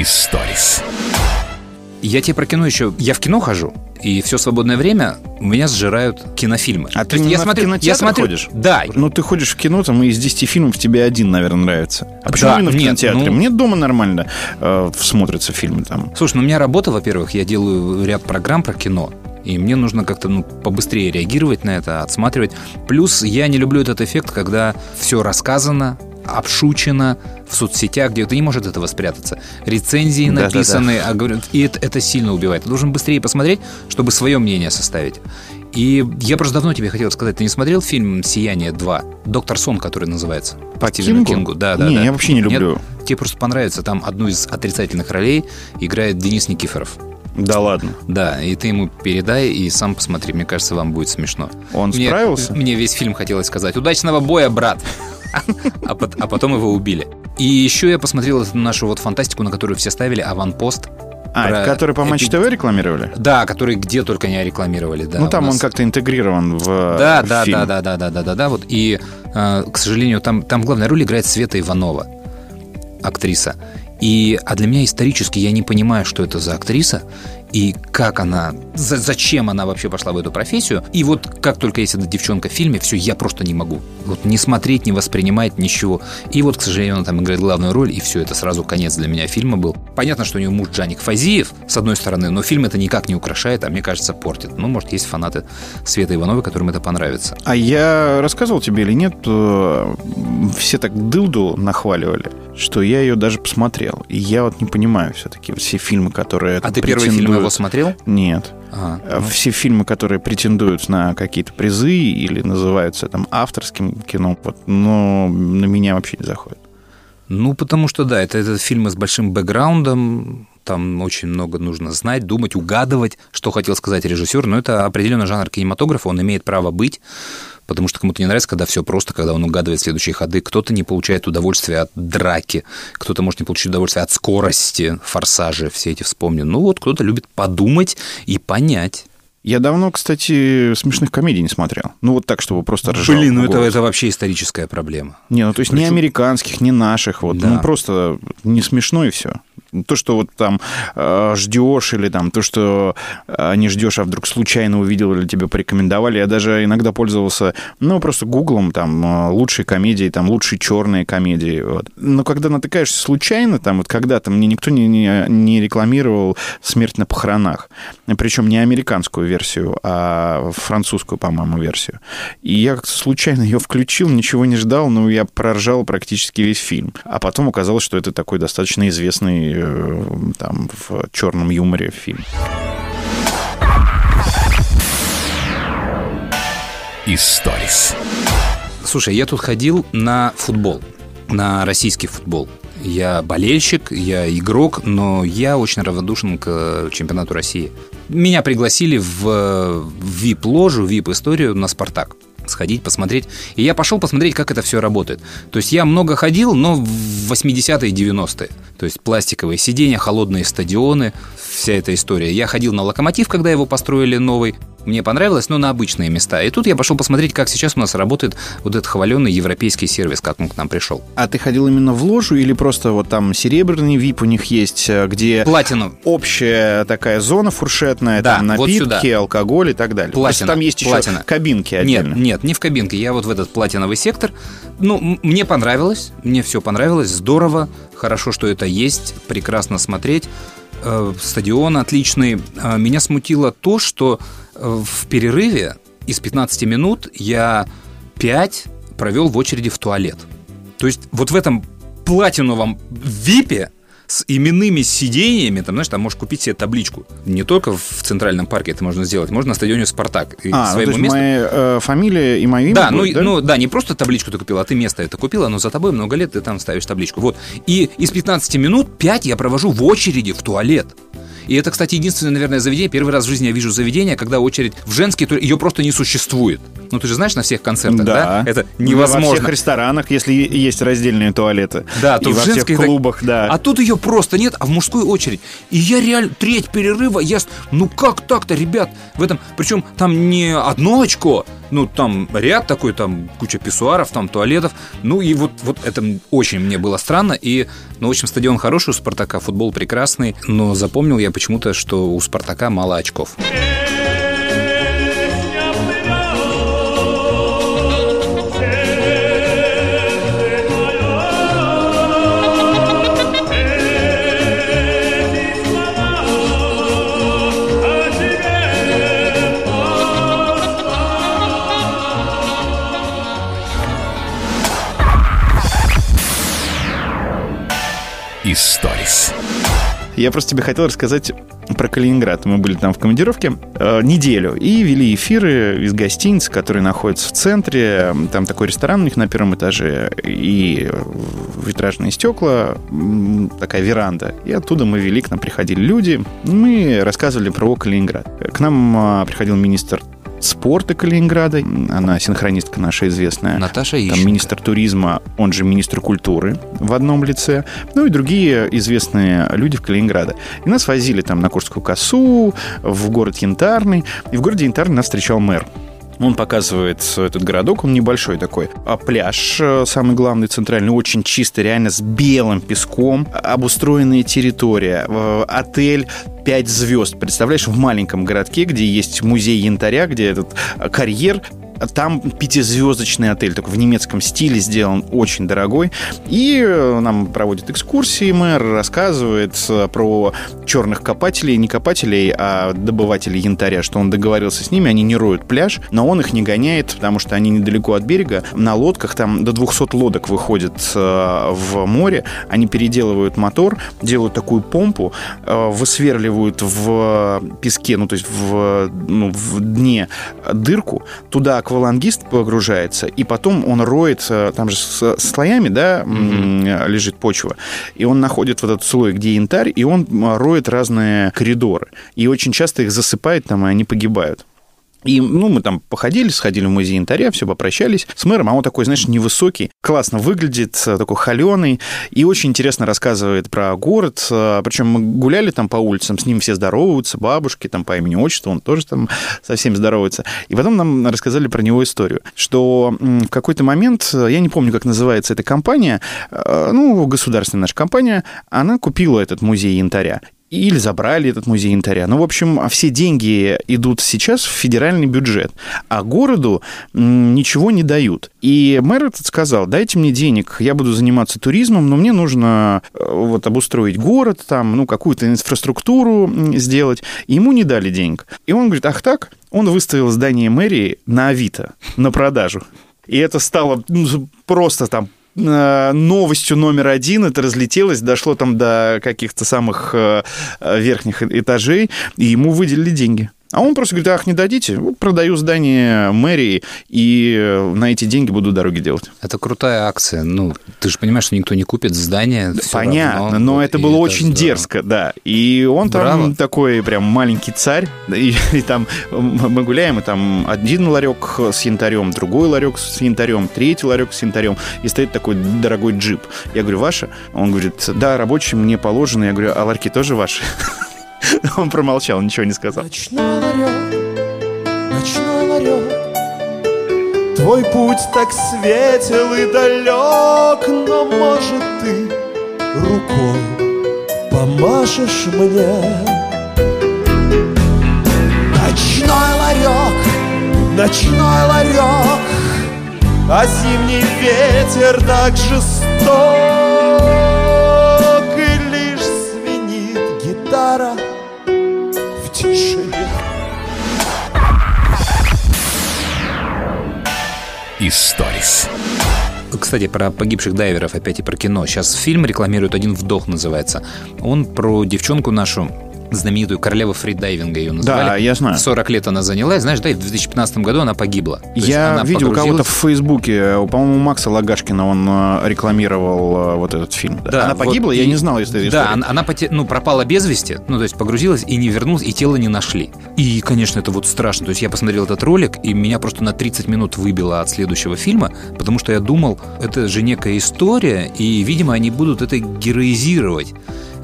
Историс. Я тебе про кино еще... Я в кино хожу, и все свободное время у меня сжирают кинофильмы. А То ты есть не я на смотрю, кинотеатр я смотрю, ходишь? Да. Ну, ты ходишь в кино, там, и из 10 фильмов тебе один, наверное, нравится. А почему Да, именно в нет, кинотеатре? ну- Мне дома нормально э, смотрятся фильмы там. Слушай, ну у меня работа, во-первых, я делаю ряд программ про кино. И мне нужно как-то ну, побыстрее реагировать на это, отсматривать. Плюс я не люблю этот эффект, когда все рассказано, обшучено в соцсетях, где ты не можешь от этого спрятаться. Рецензии Да-да-да. написаны, а говорят- и это, это сильно убивает. Ты должен быстрее посмотреть, чтобы свое мнение составить. И я просто давно тебе хотел сказать, ты не смотрел фильм «Сияние 2»? «Доктор Сон», который называется. По Стивену Кингу? Да, да, Не, да. я вообще не Нет? люблю. Тебе просто понравится. Там одну из отрицательных ролей играет Денис Никифоров. Да ладно. Да, и ты ему передай и сам посмотри. Мне кажется, вам будет смешно. Он Мне- справился? Мне весь фильм хотелось сказать «Удачного боя, брат!» А, а потом его убили. И еще я посмотрел эту нашу вот фантастику, на которую все ставили «Аванпост». А, Про это который по Матч ТВ рекламировали? Да, который где только не рекламировали. Да, ну, там нас. он как-то интегрирован в Да, в да, фильм. да, да, да, да, да, да, да. Вот и, э, к сожалению, там, там главная роль играет Света Иванова, актриса. И, а для меня исторически я не понимаю, что это за актриса и как она, за- зачем она вообще пошла в эту профессию. И вот как только есть эта девчонка в фильме, все, я просто не могу. Вот не смотреть, не воспринимать, ничего. И вот, к сожалению, она там играет главную роль, и все, это сразу конец для меня фильма был. Понятно, что у нее муж Джаник Фазиев, с одной стороны, но фильм это никак не украшает, а мне кажется, портит. Ну, может, есть фанаты Светы Ивановой, которым это понравится. А я рассказывал тебе или нет, э, все так дылду нахваливали, что я ее даже посмотрел. И я вот не понимаю все-таки все фильмы, которые... А ты первый фильм его смотрел? Нет. А Все фильмы, которые претендуют на какие-то призы или называются там авторским кино, вот, но на меня вообще не заходят. Ну, потому что, да, это, это фильмы с большим бэкграундом, там очень много нужно знать, думать, угадывать, что хотел сказать режиссер, но это определенный жанр кинематографа, он имеет право быть, потому что кому-то не нравится, когда все просто, когда он угадывает следующие ходы, кто-то не получает удовольствия от драки, кто-то может не получить удовольствие от скорости, форсажи, все эти вспомню. Ну вот кто-то любит подумать и понять. Я давно, кстати, смешных комедий не смотрел. Ну, вот так, чтобы просто ржал. Блин, ну это, это вообще историческая проблема. Не, ну то есть Причем- американских, не наших, вот, Да. ну просто не смешно и все. То, что вот там э, ждешь, или там то, что э, не ждешь, а вдруг случайно увидел или тебе порекомендовали. Я даже иногда пользовался, ну, просто гуглом, там, э, лучшие комедии, там, лучшие черные комедии. Вот. Но когда натыкаешься случайно, там, вот когда-то мне никто не, не, не рекламировал «Смерть на похоронах». Причем не американскую версию, а французскую, по-моему, версию. И я как-то случайно ее включил, ничего не ждал, но я проржал практически весь фильм. А потом оказалось, что это такой достаточно известный там в черном юморе фильм. Историс. Слушай, я тут ходил на футбол, на российский футбол. Я болельщик, я игрок, но я очень равнодушен к чемпионату России. Меня пригласили в в VIP-ложу, VIP-историю на «Спартак» сходить, посмотреть. И я пошел посмотреть, как это все работает. То есть я много ходил, но в 80-е и 90-е. То есть пластиковые сиденья, холодные стадионы, вся эта история. Я ходил на «Локомотив», когда его построили новый. Мне понравилось, но на обычные места. И тут я пошел посмотреть, как сейчас у нас работает вот этот хваленный европейский сервис, как он к нам пришел. А ты ходил именно в ложу или просто вот там серебряный вип у них есть, э, где Платину. общая такая зона фуршетная, Да, там вот напитки, сюда. алкоголь и так далее. Просто Платина. там есть еще Платина. кабинки Нет, отдельно. нет, не в кабинке. Я вот в этот платиновый сектор. Ну, мне понравилось, мне все понравилось, здорово, хорошо, что это есть, прекрасно смотреть. Э, Стадион отличный. Э, Меня смутило то, что в перерыве из 15 минут я 5 провел в очереди в туалет. То есть вот в этом платиновом випе с именными сидениями, там, знаешь, там можешь купить себе табличку. Не только в Центральном парке это можно сделать, можно на стадионе «Спартак». И А, ну, то своему есть месту- моя э, фамилия и мое имя да, ну, будет, да? ну да, не просто табличку ты купил, а ты место это купила, но за тобой много лет ты там ставишь табличку. Вот. И из 15 минут 5 я провожу в очереди в туалет. И это, кстати, единственное, наверное, заведение. Первый раз в жизни я вижу заведение, когда очередь в женский туалет, ее просто не существует. Ну, ты же знаешь на всех концертах, да? Это Ну, Во невозможно. всех ресторанах, если есть раздельные туалеты. Да, то и в во всех клубах, да. А тут ее просто нет, а в мужской очередь. И я реально треть перерыва, я... Ну как так-то, ребят? В этом... Причем там не одно очко, ну там ряд такой, там куча писсуаров, там туалетов. Ну и вот, вот это очень мне было странно. И, ну, в общем, стадион хороший у Спартака, футбол прекрасный. Но запомнил я почему-то, что у Спартака мало очков. Историс. Я просто тебе хотел рассказать про Калининград. Мы были там в командировке э, неделю и вели эфиры из гостиницы, которые находятся в центре. Там такой ресторан у них на первом этаже и витражные стекла, такая веранда. И оттуда мы вели, к нам приходили люди. Мы рассказывали про Калининград. К нам а, приходил министр спорта Калининграда. Она синхронистка наша известная. Наташа Там Ищенко. министр туризма, он же министр культуры в одном лице, ну и другие известные люди в Калининграде. И нас возили там на Курскую косу, в город Янтарный. И в городе Янтарный нас встречал мэр. Он показывает этот городок, он небольшой такой. А пляж, э, самый главный, центральный, очень чистый, реально с белым песком. Обустроенная территория. э, Отель 5 звезд. Представляешь, в маленьком городке, где есть музей янтаря, где этот э, карьер, там пятизвездочный отель, такой в немецком стиле сделан, очень дорогой. И э, нам проводит экскурсии мэр, рассказывает э, про черных копателей, не копателей, а добывателей янтаря, что он договорился с ними, они не роют пляж, но он их не гоняет, потому что они недалеко от берега. На лодках там до 200 лодок выходит э, в море, они переделывают мотор, делают такую помпу, высверливают в песке, ну то есть в, ну, в дне дырку, туда аквалангист погружается, и потом он роет, э, там же с слоями, да, м, лежит почва, и он находит вот этот слой, где янтарь, и он роет разные коридоры, и очень часто их засыпает там, и они погибают. И, ну, мы там походили, сходили в музей янтаря, все попрощались с мэром, а он такой, знаешь, невысокий, классно выглядит, э, такой холеный, и очень интересно рассказывает про город. Э, Причем мы гуляли там по улицам, с ним все здороваются, бабушки там по имени отчеству, он тоже там со всеми здоровается. И потом нам рассказали про него историю, что в какой-то момент, э, я не помню, как называется эта компания, ну, государственная наша компания, она купила этот музей янтаря. Или забрали этот музей янтаря. Ну, в общем, все деньги идут сейчас в федеральный бюджет, а городу ничего не дают. И мэр этот сказал, дайте мне денег, я буду заниматься туризмом, но мне нужно э, вот обустроить город, там, ну, какую-то инфраструктуру сделать. Ему не дали денег. И он говорит, ах так? Он выставил здание мэрии на Авито, на продажу. И это стало ну, просто там новостью номер один, это разлетелось, дошло там до каких-то самых э, э, верхних этажей, и ему выделили деньги. А он просто говорит, ах, не дадите, Вот продаю здание мэрии, и э, на эти деньги буду дороги делать. Это крутая акция. Ну, ты же понимаешь, что никто не купит здание. Понятно, равно. но Вот, это было очень здорово. дерзко, да. И он там Браво. такой прям маленький царь, и, и там мы гуляем, и там один ларек с янтарем, другой ларек с янтарем, третий ларек с янтарем, и стоит такой дорогой джип. Я говорю, ваша? Он говорит, да, рабочий мне положено. Я говорю, а ларьки тоже ваши? Он промолчал, ничего не сказал. Ночной ларек Твой путь так светел и далек Но, может, ты рукой помашешь мне. Ночной ларек, Ночной ларек А зимний ветер так жесток И лишь звенит гитара Историс. Кстати, про погибших дайверов опять и про кино. Сейчас фильм рекламирует «Один вдох» называется. Он про девчонку нашу, знаменитую королеву фридайвинга ее назвали. Да, я знаю. 40 лет она занялась. Знаешь, да, и в 2015 году она погибла. То Я видел у кого-то в Фейсбуке, по-моему, Макса Лагашкина, он э, рекламировал э, вот этот фильм. Да, Она вот погибла, я и- не знал этой истории. Да, она, она поте- ну, пропала без вести, ну, то есть погрузилась и не вернулась, и тело не нашли. И, конечно, это вот страшно. То есть я посмотрел этот ролик, и меня просто на 30 минут выбило от следующего фильма, потому что я думал, это же некая история, и, видимо, они будут это героизировать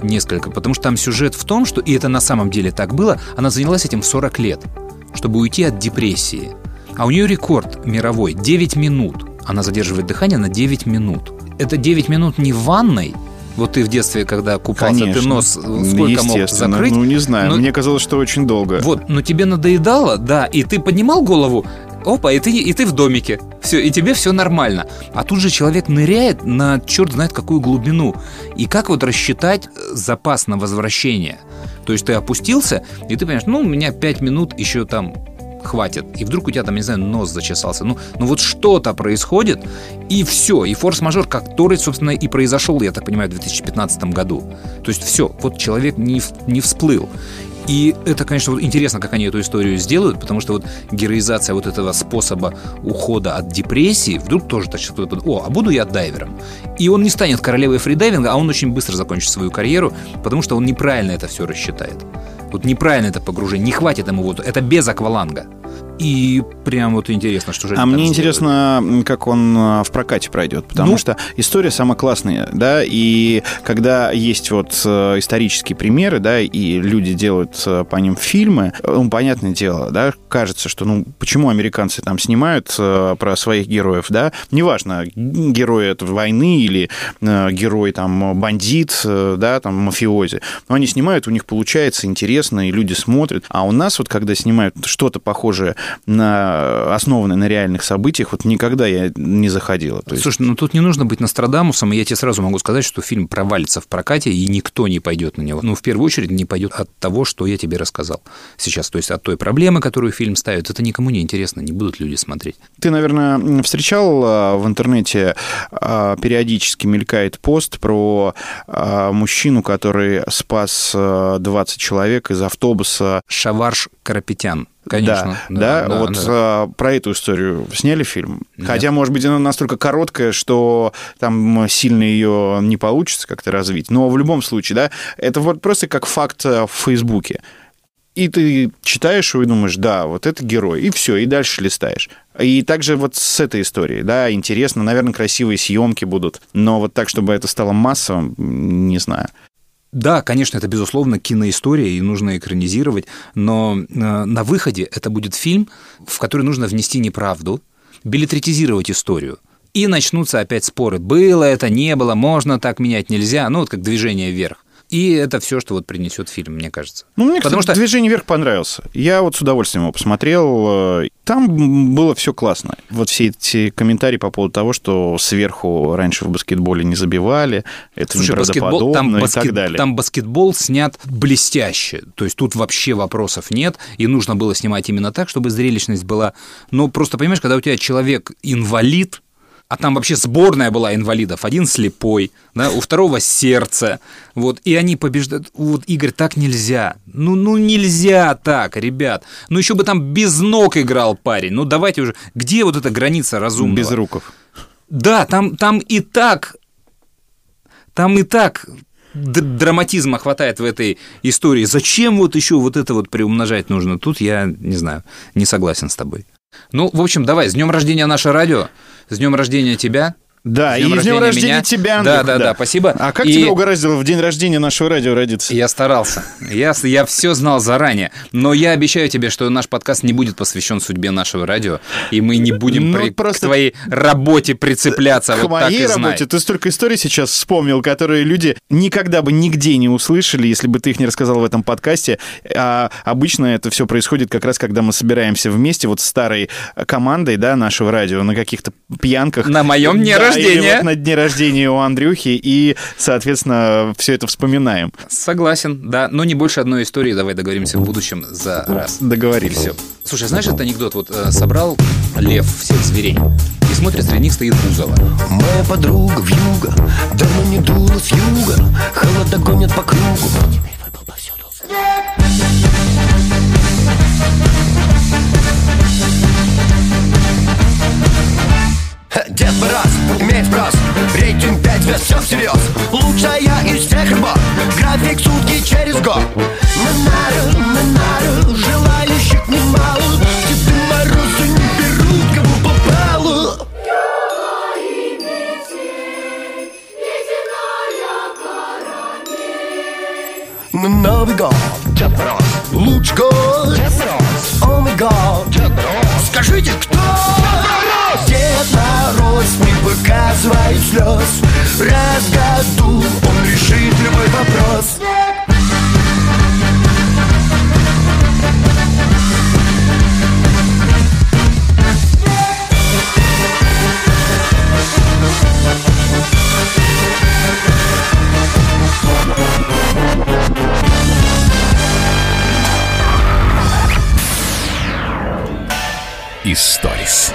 несколько, потому что там сюжет в том, что, и это на самом деле так было, она занялась этим в 40 лет, чтобы уйти от депрессии. А у нее рекорд мировой 9 минут. Она задерживает дыхание на 9 минут. Это 9 минут не в ванной, вот ты в детстве, когда купался, Конечно. ты нос сколько мог закрыть? Ну, не знаю. Но- Мне казалось, что очень долго. Вот, но тебе надоедало, да, и ты поднимал голову, опа, и ты, и ты в домике. Все, и тебе все нормально. А тут же человек ныряет на черт знает какую глубину. И как вот рассчитать э, запас на возвращение? То есть ты опустился, и ты понимаешь, ну, у меня 5 минут еще там хватит. И вдруг у тебя там, не знаю, нос зачесался. Ну, ну вот что-то происходит, и все. И форс-мажор, который, собственно, и произошел, я так понимаю, в 2015 году. То есть все, вот человек не, не всплыл. И это, конечно, вот интересно, как они эту историю сделают, потому что вот героизация вот этого способа ухода от депрессии вдруг тоже так кто-то о, а буду я дайвером. И он не станет королевой фридайвинга, а он очень быстро закончит свою карьеру, потому что он неправильно это все рассчитает. Вот неправильно это погружение, не хватит ему вот, это без акваланга. И прям вот интересно, что же А мне интересно, как он а, в прокате пройдет, потому Ну. что история самая классная, да, и когда есть вот э, исторические примеры, да, и люди делают э, по ним фильмы, э, ну, понятное дело, да, кажется, что, ну, почему американцы там снимают про своих героев, да, неважно, герой это войны или герой там бандит, да, там мафиози, но они снимают, у них получается интересно, и люди смотрят, а у нас вот, когда снимают что-то похожее на основанное на реальных событиях, вот никогда я не заходила. Есть, Слушай, ну тут не нужно быть Нострадамусом, и я тебе сразу могу сказать, что фильм провалится в прокате, и никто не пойдет на него. Ну, в первую очередь, не пойдет от того, что я тебе рассказал сейчас. То есть от той проблемы, которую фильм ставит. Это никому не интересно, не будут люди смотреть. Ты, наверное, встречал а, в интернете а, периодически мелькает пост про а, мужчину, который спас а, 20 человек из автобуса. Шаварш Карапетян. Конечно. Да, да, вот да. а, про эту историю сняли фильм. Нет. Хотя, может быть, она настолько короткая, что там сильно ее не получится как-то развить. Но в любом случае, да, это вот просто как факт а, в Фейсбуке. И ты читаешь его и думаешь, да, вот это герой, и все, и дальше листаешь. И также вот с этой историей, да, интересно, наверное, красивые съемки будут, но вот так, чтобы это стало массовым, не знаю. Да, конечно, это, безусловно, киноистория, и нужно экранизировать, но э, на выходе это будет фильм, в который нужно внести неправду, билетритизировать историю. И начнутся опять споры. Было это, не было, можно так менять, нельзя. Ну, вот как движение вверх. И это все, что вот принесет фильм, мне кажется. Ну, мне, Потому кстати, что- «Движение вверх» понравился. Я вот с удовольствием его посмотрел. Там было все классно. Вот все эти комментарии по поводу того, что сверху раньше в баскетболе не забивали, это Слушай, баскетбол, там, и баскет- так далее. там баскетбол снят блестяще. То есть тут вообще вопросов нет. И нужно было снимать именно так, чтобы зрелищность была. Но просто понимаешь, когда у тебя человек инвалид, а там вообще сборная была инвалидов. Один слепой, да, у второго сердце. Вот, и они побеждают. Вот, Игорь, так нельзя. Ну, ну нельзя так, ребят. Ну еще бы там без ног играл парень. Ну давайте уже. Где вот эта граница разумного? Без руков. Да, там, там и так, там и так драматизма хватает в этой истории. Зачем вот еще вот это вот приумножать нужно? Тут я, не знаю, не согласен с тобой. Ну, в общем, давай, с днем рождения наше радио, с днем рождения тебя. Да, С и с днем рождения меня. тебя, Да, Андрюх, да, да, спасибо. А как И- тебя угораздило в день рождения нашего радио родиться? Я старался. Я, я все знал заранее. Но я обещаю тебе, что наш подкаст не будет посвящен судьбе нашего радио. И мы не будем Ну, при- просто- к твоей работе прицепляться. К вот так моей и знай. работе ты столько историй сейчас вспомнил, которые люди никогда бы нигде не услышали, если бы ты их не рассказал в этом подкасте. А обычно это все происходит как раз, когда мы собираемся вместе вот с старой командой, да, нашего радио на каких-то пьянках. На моем дне Да, рождения. Или вот на дне рождения у Андрюхи, и, соответственно, все это вспоминаем. Согласен, да. Но не больше одной истории. Давай договоримся в будущем за раз. Договорились. Все. Слушай, знаешь этот анекдот? Вот э, собрал лев всех зверей и смотрит, среди них стоит Бузова. Моя подруга в юго Давно не дула с юга Холода гонят по кругу Дед Мороз имеет спрос Рейтинг 5 звезд, все всерьез. Лучшая из всех рыбок График сутки через год. На нару, на нару Желающих немало Деды Морозы не берут, кого попало На Новый год. Дед Мороз Луч год. Дед Мороз О май год. Дед Мороз Скажите, кто? Дед Мороз Дед Мороз не показывает слез Раз году он решит любой вопрос Историс.